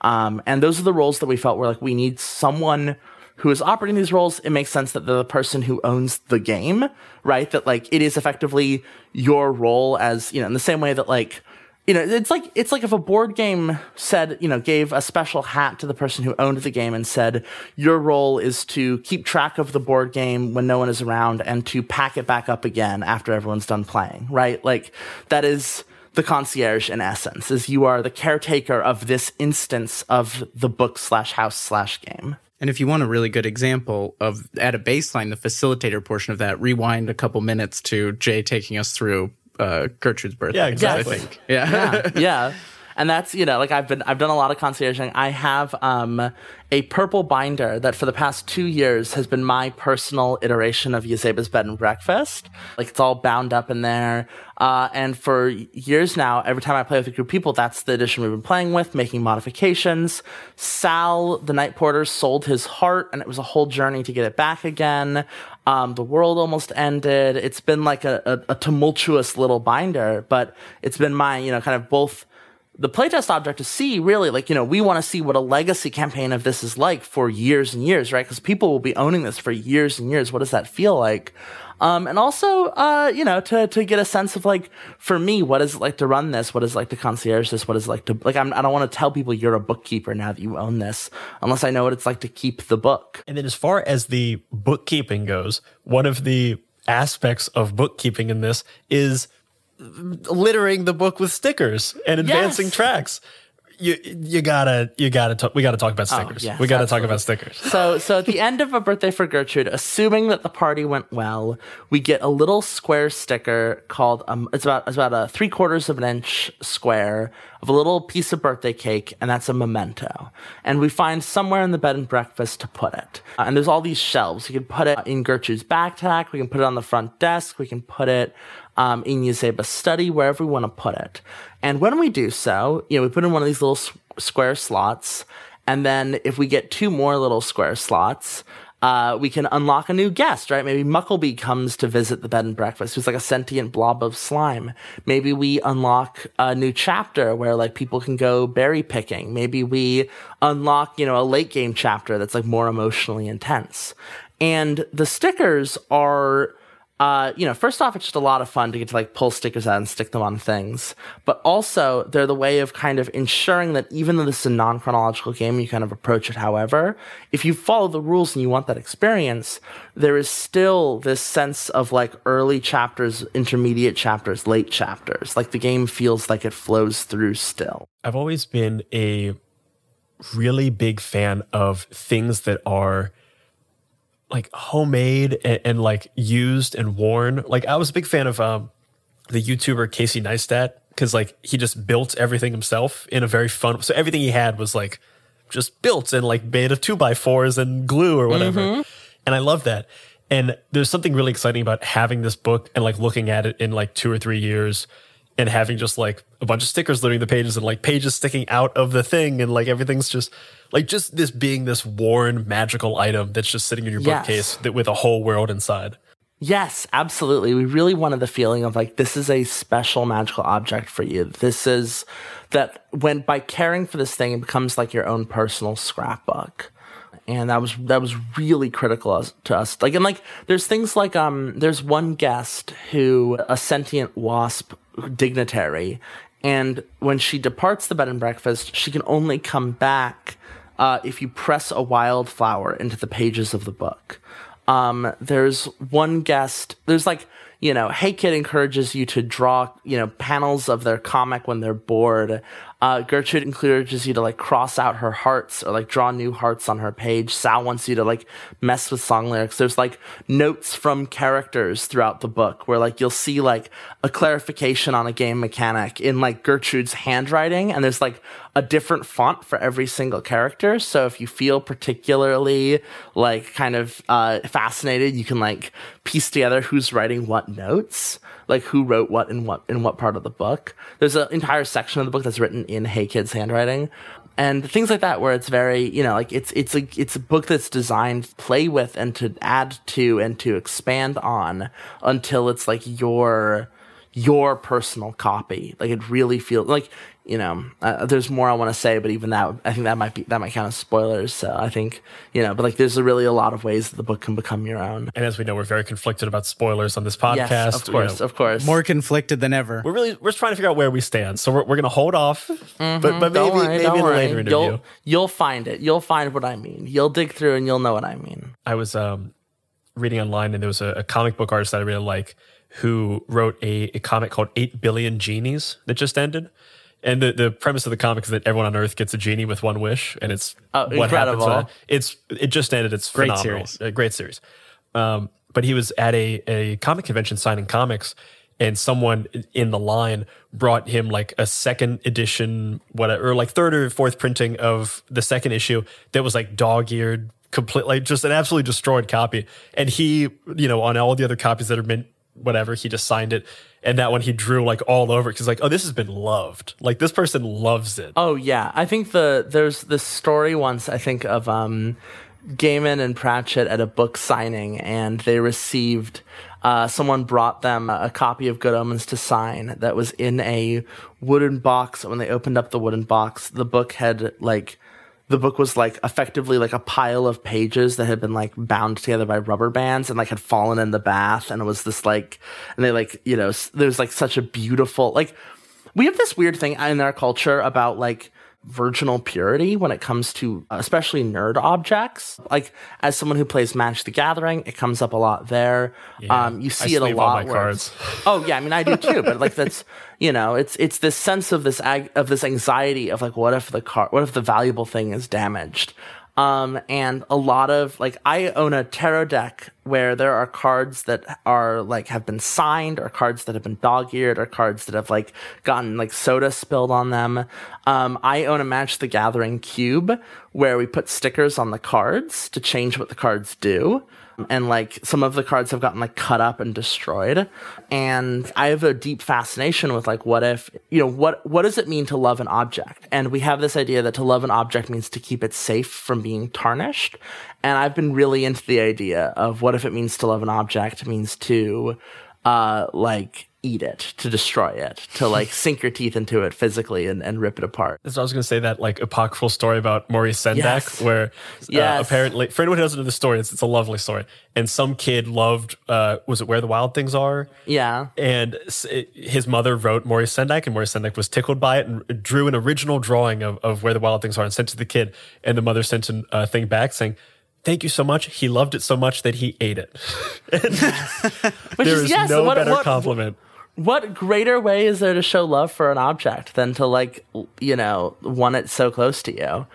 Um, and those are the roles that we felt were like, we need someone who is operating these roles. It makes sense that they're the person who owns the game, right? That like it is effectively your role as, you know, in the same way that like, you know, it's like it's like if a board game said, you know, gave a special hat to the person who owned the game and said, your role is to keep track of the board game when no one is around and to pack it back up again after everyone's done playing, right? Like that is the concierge in essence, is you are the caretaker of this instance of the book slash house slash game. And if you want a really good example of at a baseline, the facilitator portion of that, rewind a couple minutes to Jay taking us through uh, Gertrude's birthday. Yeah, exactly. I think. Yeah. yeah, yeah. *laughs* And that's you know like I've been I've done a lot of concierging. I have um, a purple binder that for the past two years has been my personal iteration of Yazeba's Bed and Breakfast. Like it's all bound up in there. Uh, and for years now, every time I play with a group of people, that's the edition we've been playing with, making modifications. Sal, the night porter, sold his heart, and it was a whole journey to get it back again. Um, the world almost ended. It's been like a, a, a tumultuous little binder, but it's been my, you know, kind of both the playtest object to see really like you know we want to see what a legacy campaign of this is like for years and years right? Because people will be owning this for years and years. What does that feel like? Um, and also uh, you know to to get a sense of like for me what is it like to run this? What is it like to concierge this? What is it like to like I'm, i do not want to tell people you're a bookkeeper now that you own this unless i know what it's like to keep the book. And then as far as the bookkeeping goes one of the aspects of bookkeeping in this is littering the book with stickers and advancing Yes. tracks. You you gotta you gotta talk, we gotta talk about stickers. yes, we gotta absolutely. talk about stickers. So, so at the end of a birthday for Gertrude, assuming that the party went well, we get a little square sticker called um, it's about it's about a three quarters of an inch square of a little piece of birthday cake, and that's a memento. And we find somewhere in the bed and breakfast to put it. Uh, and there's all these shelves. You can put it in Gertrude's backpack. We can put it on the front desk. We can put it um, in Yazeba's study, wherever we want to put it. And when we do so, you know, we put in one of these little s- square slots. And then if we get two more little square slots, uh, we can unlock a new guest, right? Maybe Muckleby comes to visit the bed and breakfast, who's like a sentient blob of slime. Maybe we unlock a new chapter where like people can go berry picking. Maybe we unlock, you know, a late game chapter that's like more emotionally intense. And the stickers are uh, you know, first off, it's just a lot of fun to get to like pull stickers out and stick them on things. But also, they're the way of kind of ensuring that even though this is a non chronological game, you kind of approach it however. If you follow the rules and you want that experience, there is still this sense of like early chapters, intermediate chapters, late chapters. Like the game feels like it flows through still. I've always been a really big fan of things that are like homemade and, and like used and worn. Like I was a big fan of um, the YouTuber Casey Neistat because like he just built everything himself in a very fun. So everything he had was like just built and like made of two by fours and glue or whatever. And I love that. And there's something really exciting about having this book and like looking at it in like two or three years and having just like a bunch of stickers littering the pages and like pages sticking out of the thing and like everything's just like just this being this worn magical item that's just sitting in your Yes. bookcase that with a whole world inside. Yes, absolutely. We really wanted the feeling of like this is a special magical object for you. This is that when by caring for this thing, it becomes like your own personal scrapbook. And that was that was really critical to us. Like and like there's things like um there's one guest who a sentient wasp dignitary, and when she departs the bed and breakfast, she can only come back uh, if you press a wildflower into the pages of the book. Um, there's one guest. There's like you know, Hey Kid encourages you to draw you know panels of their comic when they're bored. Uh, Gertrude encourages you to like cross out her hearts or like draw new hearts on her page. Sal wants you to like mess with song lyrics. There's like notes from characters throughout the book where like you'll see like a clarification on a game mechanic in like Gertrude's handwriting, and there's like a different font for every single character. So if you feel particularly like kind of uh, fascinated, you can like piece together who's writing what notes, like who wrote what in what in what part of the book. There's an entire section of the book that's written in Hey Kid's handwriting. And things like that, where it's very, you know, like it's it's a it's a book that's designed to play with and to add to and to expand on until it's like your your personal copy. Like it really feels like you know. Uh, there's more I want to say, but even that, I think that might be that might count as spoilers. So I think you know, but like there's really a lot of ways that the book can become your own. And as we know, we're very conflicted about spoilers on this podcast. Yes, of You course, know, of course. More conflicted than ever. we're really we're trying to figure out where we stand. So we're, we're gonna hold off, but but maybe worry, maybe in a later interview. You'll you'll find it. You'll find what I mean. You'll dig through and you'll know what I mean. I was um, reading online, and there was a, a comic book artist that I really like who wrote a, a comic called Eight Billion Genies that just ended. And the, the premise of the comic is that everyone on Earth gets a genie with one wish, and it's Oh, what happens. incredible. when- It's it just ended. It's Great phenomenal. series. A great series. Um, but he was at a a comic convention signing comics, and someone in the line brought him like a second edition, whatever, or like third or fourth printing of the second issue that was like dog eared, complete, like just an absolutely destroyed copy. And he, you know, on all the other copies that are mint, whatever, he just signed it. And that one he drew like all over because like, oh, this has been loved. Like this person loves it. Oh yeah, I think the there's this story once I think of um, Gaiman and Pratchett at a book signing, and they received uh, someone brought them a copy of Good Omens to sign that was in a wooden box. When they opened up the wooden box, the book had like the book was like effectively like a pile of pages that had been like bound together by rubber bands and like had fallen in the bath. And it was this like and they like you know there's like such a beautiful like we have this weird thing in our culture about like virginal purity when it comes to especially nerd objects. Like as someone who plays Magic the Gathering, it comes up a lot there. Yeah, um, you see it a lot. Where, oh yeah, I mean I do too, but like that's *laughs* you know it's it's this sense of this ag- of this anxiety of like what if the car what if the valuable thing is damaged um, and a lot of like I own a tarot deck where there are cards that are like have been signed or cards that have been dog-eared or cards that have like gotten like soda spilled on them. Um, I own a Magic the Gathering cube where we put stickers on the cards to change what the cards do. And like some of the cards have gotten like cut up and destroyed. And i have a deep fascination with like what if you know what what does it mean to love an object? And we have this idea that to love an object means to keep it safe from being tarnished. And i've been really into the idea of what if it means to love an object means to uh like eat it, to destroy it, to like *laughs* sink your teeth into it physically and, and rip it apart. So I was going to say that like apocryphal story about Maurice Sendak, yes. where uh, yes. apparently, for anyone who doesn't know the story, it's, it's a lovely story. And some kid loved, uh, was it Where the Wild Things Are? Yeah. And it, his mother wrote Maurice Sendak, and Maurice Sendak was tickled by it and drew an original drawing of, of Where the Wild Things Are and sent to the kid. And the mother sent a uh, thing back saying, thank you so much. He loved it so much that he ate it. *laughs* there is, is yes, no what, better what, compliment what greater way is there to show love for an object than to like you know want it so close to you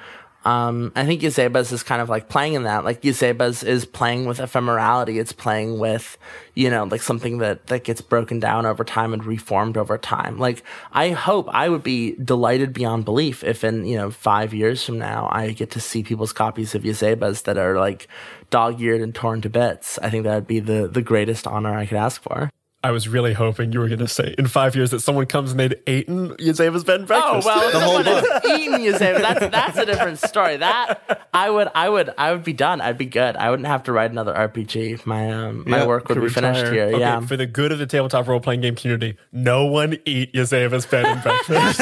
um, I think Yazeba's is kind of like playing in that. Like Yazeba's is playing with ephemerality. It's playing with, you know, like something that, that gets broken down over time and reformed over time. Like I hope I would be delighted beyond belief if in, you know, five years from now I get to see people's copies of Yazeba's that are like dog eared and torn to bits. I think that would be the, the greatest honor I could ask for. I was really hoping you were going to say in five years that someone comes and they'd eaten Yazeba's bed and breakfast. Oh well, the whole book. eaten Yazeba's. That's that's a different story. That I would I would I would be done. I'd be good. I wouldn't have to write another RPG. My um my work would be retire. finished here. Okay, yeah. For the good of the tabletop role playing game community, no one eat Yazeba's bed and breakfast.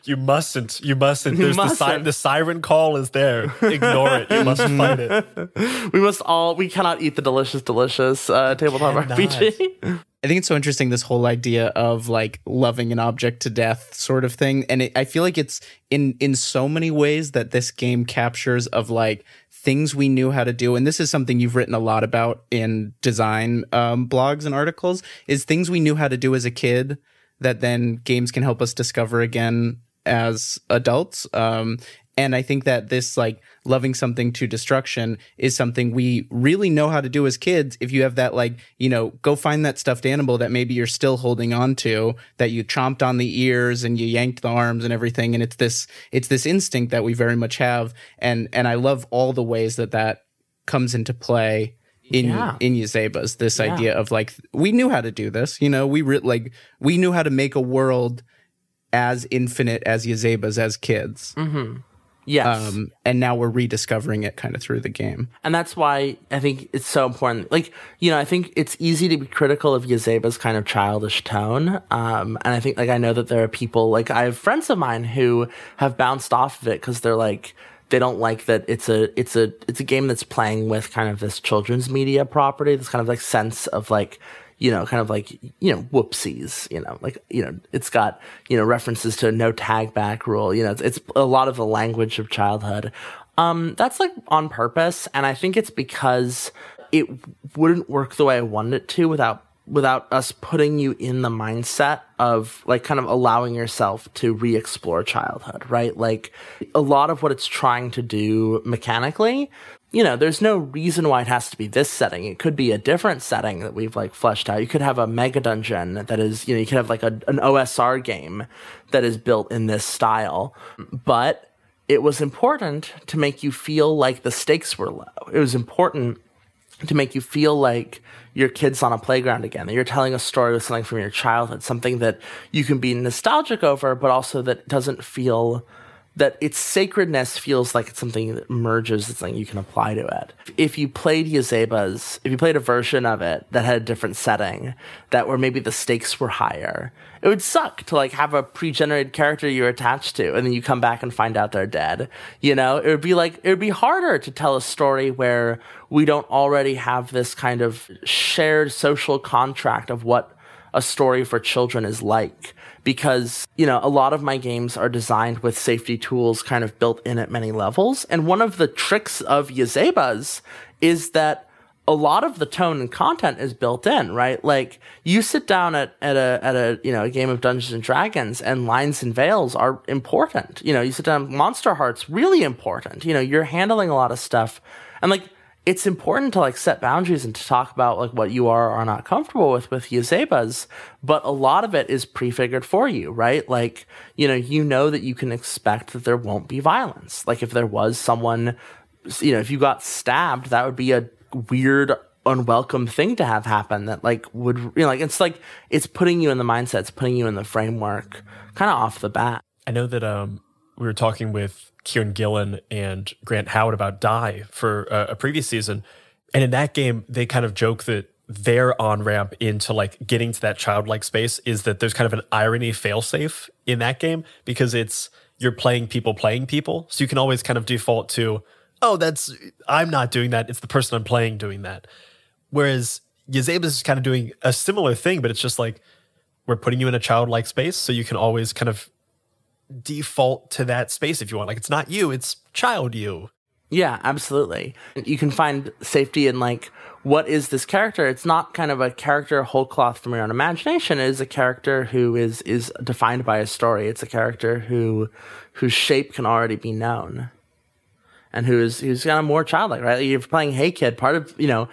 *laughs* you mustn't. You mustn't. There's mustn't. The, si- the siren call is there. Ignore it. You must fight it. *laughs* We must all. We cannot eat the delicious, delicious uh, tabletop RPG. *laughs* I think it's so interesting this whole idea of like loving an object to death sort of thing, and it, I feel like it's in in so many ways that this game captures of like things we knew how to do, and this is something you've written a lot about in design um, blogs and articles. Is things we knew how to do as a kid that then games can help us discover again as adults. Um, and I think that this like loving something to destruction is something we really know how to do as kids. If you have that like, you know, go find that stuffed animal that maybe you're still holding on to, that you chomped on the ears and you yanked the arms and everything. And it's this, it's this instinct that we very much have. And, and I love all the ways that that comes into play in yeah. in Yazeba's, this yeah. idea of like we knew how to do this, you know, we re- like we knew how to make a world as infinite as Yazeba's as kids. Mm-hmm. Yes. Um, and now we're rediscovering it kind of through the game. And that's why I think it's so important. Like, you know, I think it's easy to be critical of Yazeba's kind of childish tone. Um, and I think, like, I know that there are people, like, I have friends of mine who have bounced off of it because they're like, they don't like that it's a it's a it's a game that's playing with kind of this children's media property this kind of like sense of like you know, kind of like, you know, whoopsies, you know, like, you know, it's got, you know, references to no tag back rule. You know, it's, it's a lot of the language of childhood. Um, that's like on purpose. And I think it's because it wouldn't work the way I wanted it to without without us putting you in the mindset of like kind of allowing yourself to re-explore childhood, right? Like a lot of what it's trying to do mechanically you know, there's no reason why it has to be this setting. It could be a different setting that we've like fleshed out. You could have a mega dungeon that is, you know, you could have like a, an OSR game that is built in this style. But it was important to make you feel like the stakes were low. It was important to make you feel like your kids on a playground again, that you're telling a story with something from your childhood, something that you can be nostalgic over, but also that doesn't feel that its sacredness feels like it's something that merges, it's something you can apply to it. If you played Yazeba's, if you played a version of it that had a different setting, that where maybe the stakes were higher, it would suck to like have a pre-generated character you're attached to, and then you come back and find out they're dead. You know, it would be like it would be harder to tell a story where we don't already have this kind of shared social contract of what a story for children is like because, you know, a lot of my games are designed with safety tools kind of built in at many levels. And one of the tricks of Yazeba's is that a lot of the tone and content is built in, right? Like you sit down at, at a at a you know a game of Dungeons and Dragons and lines and veils are important. You know, you sit down Monster Hearts really important. You know, you're handling a lot of stuff. And like it's important to like set boundaries and to talk about like what you are or are not comfortable with with Yazeba's, but a lot of it is prefigured for you, right? Like, you know, you know that you can expect that there won't be violence. Like if there was someone, you know, if you got stabbed, that would be a weird unwelcome thing to have happen that like would you know like it's like it's putting you in the mindset it's putting you in the framework kind of off the bat I know that um, we were talking with Kieron Gillen and Grant Howitt about Die for a previous season. And in that game, they kind of joke that their on ramp into like getting to that childlike space is that there's kind of an irony failsafe in that game because it's you're playing people playing people. So you can always kind of default to, oh, that's, I'm not doing that. It's the person I'm playing doing that. Whereas Yazeba's is kind of doing a similar thing, but it's just like, we're putting you in a childlike space so you can always kind of default to that space if you want. Like it's not you, it's child you. Yeah, absolutely. You can find safety in like what is this character? It's not kind of a character whole cloth from your own imagination. It is a character who is is defined by a story. It's a character who whose shape can already be known. And who is who's kind of more childlike, right? You're playing Hey Kid, part of you know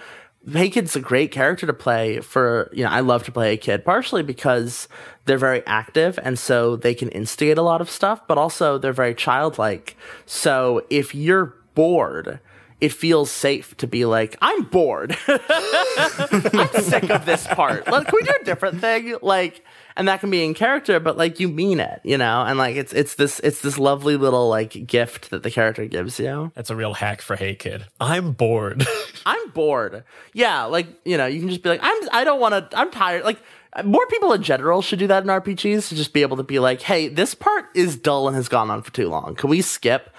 Kid's a great character to play for, you know, I love to play a Kid, partially because they're very active and so they can instigate a lot of stuff, but also they're very childlike. So if you're bored, it feels safe to be like, I'm bored. *laughs* I'm sick of this part. Like, can we do a different thing? Like, and that can be in character, but like you mean it, you know? And like it's it's this it's this lovely little like gift that the character gives you. That's a real hack for Hey Kid. I'm bored. *laughs* I'm bored. Yeah, like, you know, you can just be like, I'm I don't wanna I'm tired. Like more people in general should do that in RPGs to just be able to be like, hey, this part is dull and has gone on for too long. Can we skip?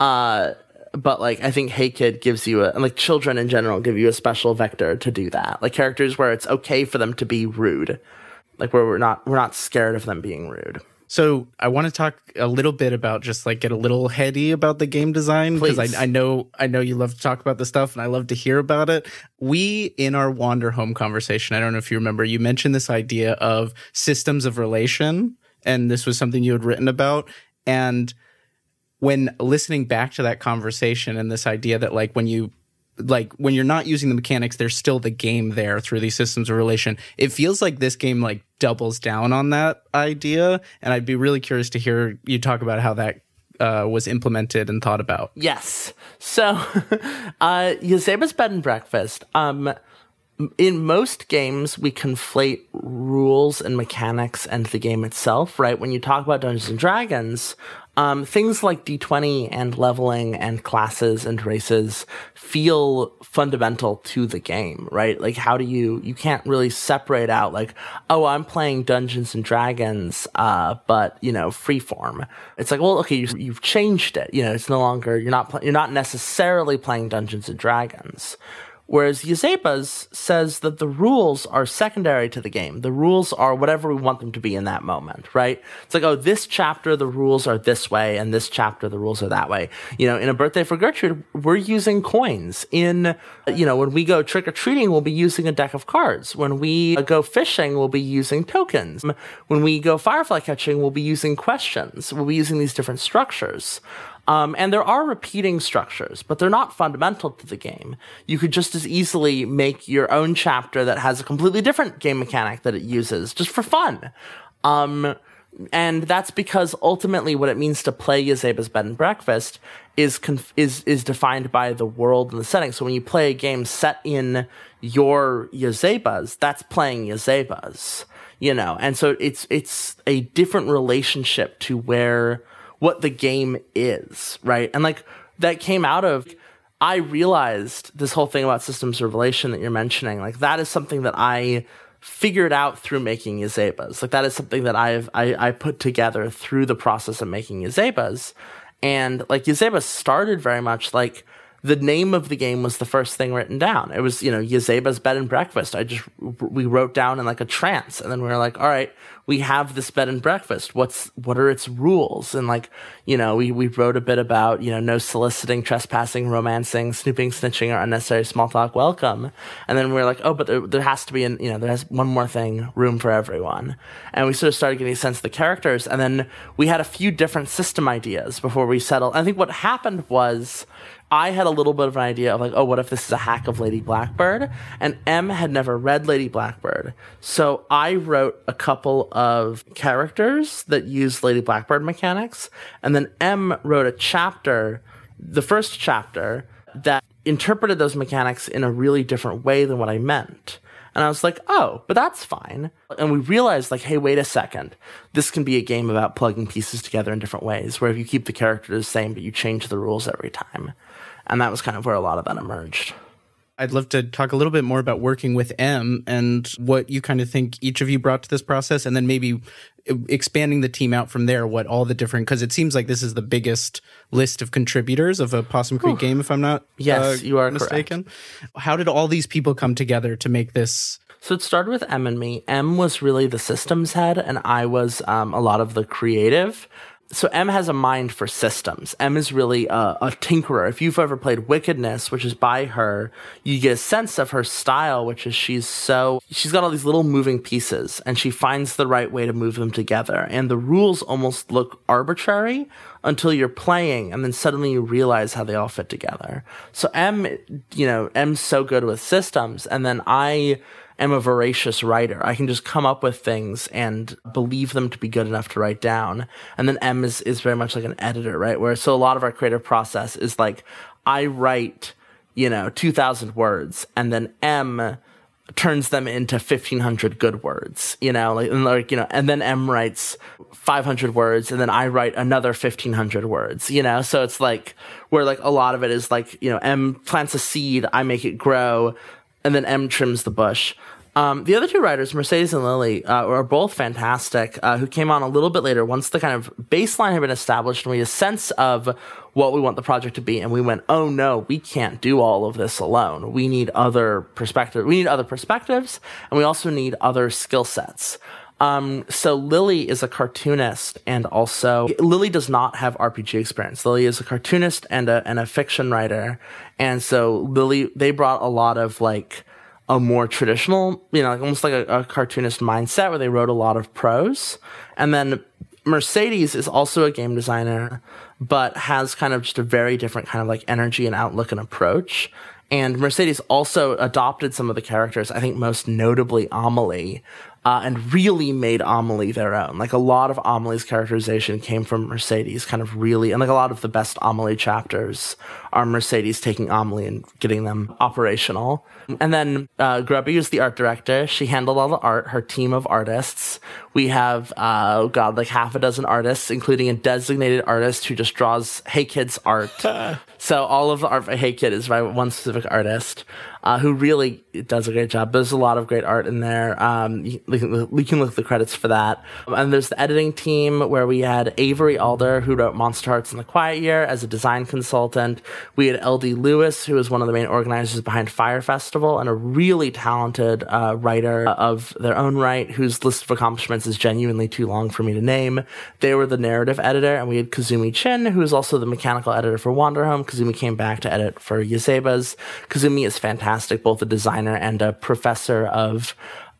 Uh but like I think Hey Kid gives you a and like children in general give you a special vector to do that. Like characters where it's okay for them to be rude. Like where we're not we're not scared of them being rude. So I want to talk a little bit about just like get a little heady about the game design because I, I know I know you love to talk about this stuff and I love to hear about it. We in our Wander Home conversation, I don't know if you remember, you mentioned this idea of systems of relation, and this was something you had written about. And when listening back to that conversation and this idea that like when you like when you're not using the mechanics there's still the game there through these systems of relation it feels like this game like doubles down on that idea and i'd be really curious to hear you talk about how that uh, was implemented and thought about Yes. So *laughs* uh Yazeba's bed and breakfast. Um in most games we conflate rules and mechanics and the game itself, right? When you talk about Dungeons and Dragons, um, things like D20 and leveling and classes and races feel fundamental to the game, right? Like, how do you, you can't really separate out, like, oh, I'm playing Dungeons and Dragons, uh, but, you know, freeform. It's like, well, okay, you, you've changed it. You know, it's no longer, you're not, pl- you're not necessarily playing Dungeons and Dragons. Whereas Yazeba's says that the rules are secondary to the game. The rules are whatever we want them to be in that moment, right? It's like, oh, this chapter, the rules are this way, and this chapter, the rules are that way. You know, in A Birthday for Gertrude, we're using coins. In, you know, when we go trick or treating, we'll be using a deck of cards. When we go fishing, we'll be using tokens. When we go firefly catching, we'll be using questions. We'll be using these different structures. Um, and there are repeating structures, but they're not fundamental to the game. You could just as easily make your own chapter that has a completely different game mechanic that it uses just for fun. Um, and that's because ultimately what it means to play Yazeba's Bed and Breakfast is conf- is is defined by the world and the setting. So when you play a game set in your Yazeba's, that's playing Yazeba's, you know. And so it's it's a different relationship to where what the game is, right? And like that came out of I realized this whole thing about systems of relation that you're mentioning, like that is something that I figured out through making Yazebas. Like that is something that I've I, I put together through the process of making Yazebas. And like Yazeba started very much like the name of the game was the first thing written down. It was, you know, Yazeba's bed and breakfast. I just, we wrote down in like a trance. And then we were like, all right, we have this bed and breakfast. What's, what are its rules? And like, you know, we, we wrote a bit about, you know, no soliciting, trespassing, romancing, snooping, snitching, or unnecessary small talk welcome. And then we were like, oh, but there, there has to be an, you know, there has one more thing, room for everyone. And we sort of started getting a sense of the characters. And then we had a few different system ideas before we settled. I think what happened was, I had a little bit of an idea of like, oh, what if this is a hack of Lady Blackbird? And M had never read Lady Blackbird. So I wrote a couple of characters that used Lady Blackbird mechanics. And then M wrote a chapter, the first chapter, that interpreted those mechanics in a really different way than what I meant. And I was like, oh, but that's fine. And we realized, like, hey, wait a second. This can be a game about plugging pieces together in different ways, where if you keep the characters the same, but you change the rules every time. And that was kind of where a lot of that emerged. I'd love to talk a little bit more about working with Em and what you kind of think each of you brought to this process, and then maybe expanding the team out from there. What all the different because it seems like this is the biggest list of contributors of a Possum Creek Ooh. game, if I'm not yes, uh, you are mistaken. Correct. How did all these people come together to make this? So it started with Em and me. Em was really the systems head, and I was um, a lot of the creative so Em has a mind for systems. Em is really a, a, tinkerer. If you've ever played Wickedness, which is by her, you get a sense of her style, which is she's so she's got all these little moving pieces, and she finds the right way to move them together. And the rules almost look arbitrary until you're playing, and then suddenly you realize how they all fit together. So Em, you know, Em's so good with systems, and then I am a voracious writer. I can just come up with things and believe them to be good enough to write down. And then Em is, is very much like an editor, right? Where so a lot of our creative process is like I write, you know, 2000 words and then Em turns them into 1500 good words, you know, like, and like, you know, and then Em writes 500 words and then I write another 1500 words, you know? So it's like where like a lot of it is like, you know, Em plants a seed, I make it grow, and then Em trims the bush. Um, the other two writers, Mercedes and Lily, uh, are both fantastic, uh, who came on a little bit later once the kind of baseline had been established and we had a sense of what we want the project to be. And we went, oh no, we can't do all of this alone. We need other perspectives. We need other perspectives and we also need other skill sets. Um, so Lily is a cartoonist and also Lily does not have RPG experience. Lily is a cartoonist and a, and a fiction writer. And so Lily, they brought a lot of like, a more traditional, you know, like almost like a, a, cartoonist mindset where they wrote a lot of prose. And then Mercedes is also a game designer, but has kind of just a very different kind of like energy and outlook and approach. And Mercedes also adopted some of the characters, I think most notably Amelie, uh, and really made Amelie their own. Like a lot of Amelie's characterization came from Mercedes, kind of really, and like a lot of the best Amelie chapters are Mercedes taking Amelie and getting them operational. And then uh, Grubby is the art director. She handled all the art, her team of artists. We have, uh, oh God, like half a dozen artists, including a designated artist who just draws Hey Kid's art. *laughs* so all of the art for Hey Kid is by one specific artist uh, who really does a great job. There's a lot of great art in there. Um, you, you, can look at the credits for that. And there's the editing team where we had Avery Alder, who wrote Monsterhearts in the Quiet Year as a design consultant. We had LD Lewis, who was one of the main organizers behind Fire Festival and a really talented uh, writer of their own right, whose list of accomplishments is genuinely too long for me to name. They were the narrative editor, and we had Kazumi Chin, who is also the mechanical editor for Wanderhome. Kazumi came back to edit for Yazeba's. Kazumi is fantastic, both a designer and a professor of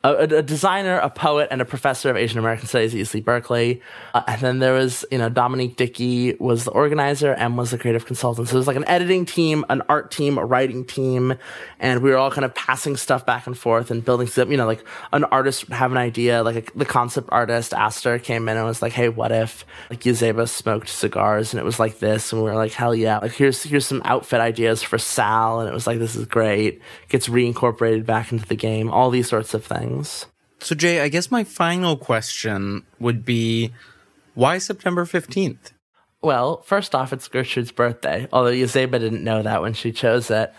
a, a, designer, a poet, and a professor of Asian American Studies at UC Berkeley. Uh, and then there was, you know, Dominique Dickey was the organizer, and was the creative consultant. So was like an editing team, an art team, a writing team, and we were all kind of passing stuff back and forth and building stuff. You know, like an artist would have an idea, like a, the concept artist Aster came in and was like, "Hey, what if like Yazeba smoked cigars and it was like this?" And we were like, "Hell yeah!" Like here's here's some outfit ideas for Sal, and it was like, "This is great." Gets reincorporated back into the game. All these sorts of things. So Jay, I guess my final question would be, why September fifteenth? Well, first off, it's Gertrude's birthday, although Yazeba didn't know that when she chose it.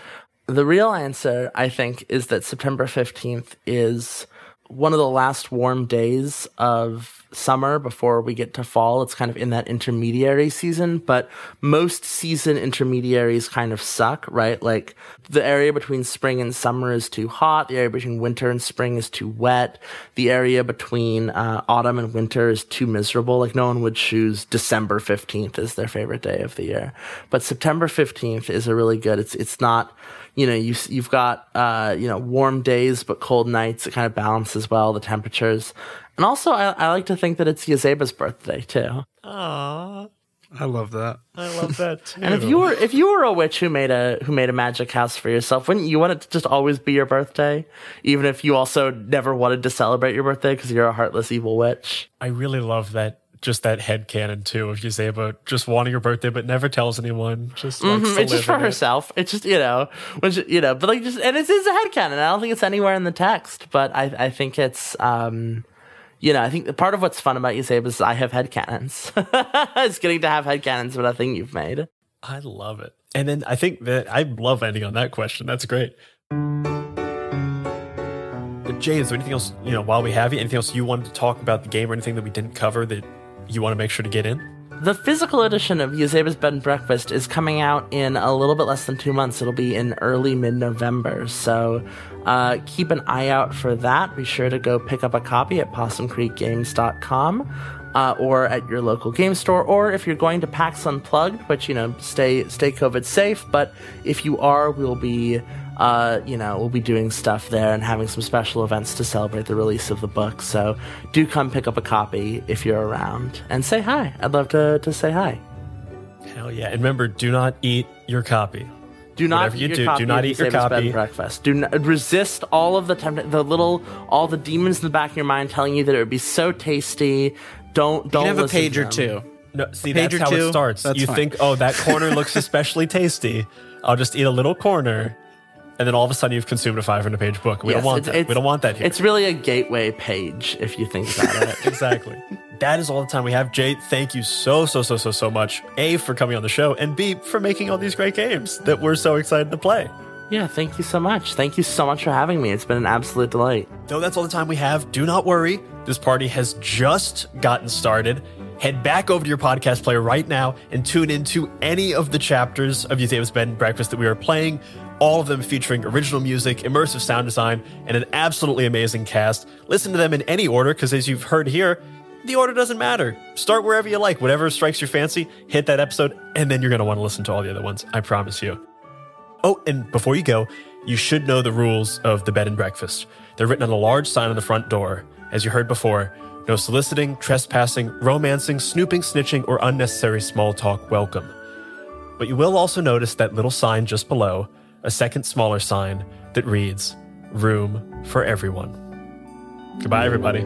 The real answer, I think, is that September 15th is one of the last warm days of summer before we get to fall. It's kind of in that intermediary season, but most season intermediaries kind of suck, right? Like the area between spring and summer is too hot. The area between winter and spring is too wet. The area between uh, autumn and winter is too miserable. Like no one would choose December 15th as their favorite day of the year. But September 15th is a really good, it's, it's not, you know, you, you've got, uh, you know, warm days, but cold nights. It kind of balances well the temperatures. And also, I, I like to think that it's Yazeba's birthday too. Aww, I love that. I love that *laughs* too. And if you were if you were a witch who made a who made a magic house for yourself, wouldn't you want it to just always be your birthday, even if you also never wanted to celebrate your birthday because you're a heartless evil witch? I really love that. Just that head canon too of Yazeba just wanting her birthday but never tells anyone. Just Mhm, to It's just for it. herself. It's just you know, when you know, but like just and it's, it's a headcanon. I don't think it's anywhere in the text, but I I think it's um. You know, I think part of what's fun about Yazeba is I have headcanons. *laughs* it's getting to have headcanons with a thing you've made. I love it. And then I think that I love ending on that question. That's great. Jay, is there anything else, you know, while we have you, anything else you wanted to talk about the game or anything that we didn't cover that you want to make sure to get in? The physical edition of Yazeba's Bed and Breakfast is coming out in a little bit less than two months. It'll be in early mid November. So uh, keep an eye out for that. Be sure to go pick up a copy at possumcreekgames.com. Uh, or at your local game store, or if you're going to PAX Unplugged, which you know, stay stay COVID safe. But if you are, we'll be uh, you know, we'll be doing stuff there and having some special events to celebrate the release of the book. So do come pick up a copy if you're around and say hi. I'd love to, to say hi. Hell yeah. And remember, do not eat your copy. Do not Whatever eat you your do, copy do not of eat your copy. breakfast. Do not resist all of the tempt- the little all the demons in the back of your mind telling you that it would be so tasty. Don't don't You can have a listen to page or two. No, see, Page that's how two, it starts. you fine. think, oh, that corner looks *laughs* especially tasty. I'll just eat a little corner. And then all of a sudden you've consumed a 500 page book. We Yes, don't want that. we don't want that here. It's really a gateway page if you think about it. *laughs* exactly. That is all the time we have. Jay, thank you so, so, so, so, so much. A, for coming on the show, and B, for making all these great games that we're so excited to play. yeah, thank you so much. Thank you so much for having me. It's been an absolute delight. Though that's all the time we have, do not worry. This party has just gotten started. Head back over to your podcast player right now and tune into any of the chapters of Yazeba's Bed and Breakfast that we are playing. All of them featuring original music, immersive sound design, and an absolutely amazing cast. Listen to them in any order, because as you've heard here, the order doesn't matter. Start wherever you like, whatever strikes your fancy, hit that episode, and then you're going to want to listen to all the other ones. I promise you. Oh, and before you go, you should know the rules of the bed and breakfast. They're written on a large sign on the front door. As you heard before, no soliciting, trespassing, romancing, snooping, snitching, or unnecessary small talk welcome. But you will also notice that little sign just below, a second smaller sign that reads, Room for Everyone. Goodbye, everybody.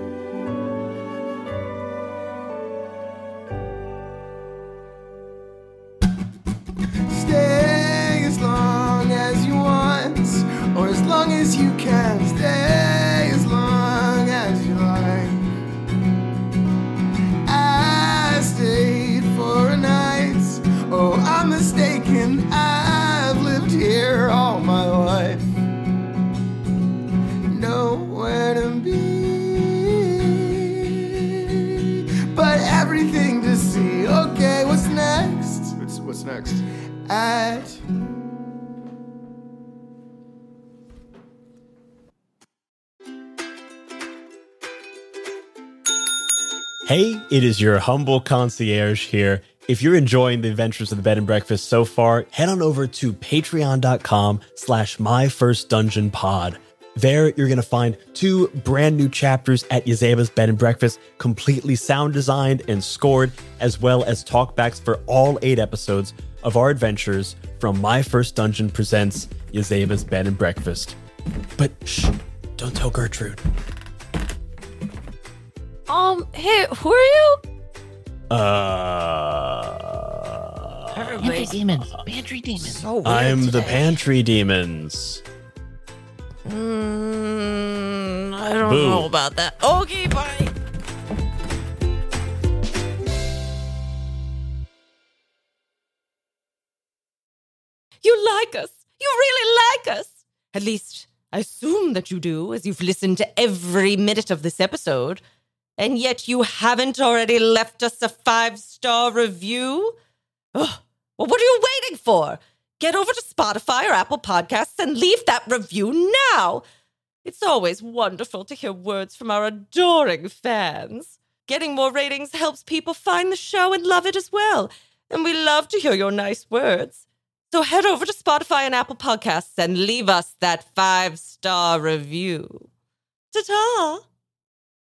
At Hey, it is your humble concierge here. If you're enjoying the adventures of the bed and breakfast so far, head on over to patreon.com slash my first dungeon pod. There, you're going to find two brand new chapters at Yazeba's Bed and Breakfast, completely sound designed and scored, as well as talkbacks for all eight episodes of our adventures from My First Dungeon Presents Yazeba's Bed and Breakfast. But shh, don't tell Gertrude. Um, hey, who are you? Uh, Everybody. demons. Pantry demons. So weird I'm the pantry demons. Mm, I don't Boo. know about that. Okay, bye. You like us. You really like us. At least, I assume that you do, as you've listened to every minute of this episode. And yet you haven't already left us a five star review? Ugh. Well, what are you waiting for? Get over to Spotify or Apple Podcasts and leave that review now. It's always wonderful to hear words from our adoring fans. Getting more ratings helps people find the show and love it as well. And we love to hear your nice words. So head over to Spotify and Apple Podcasts and leave us that five star review. Ta ta!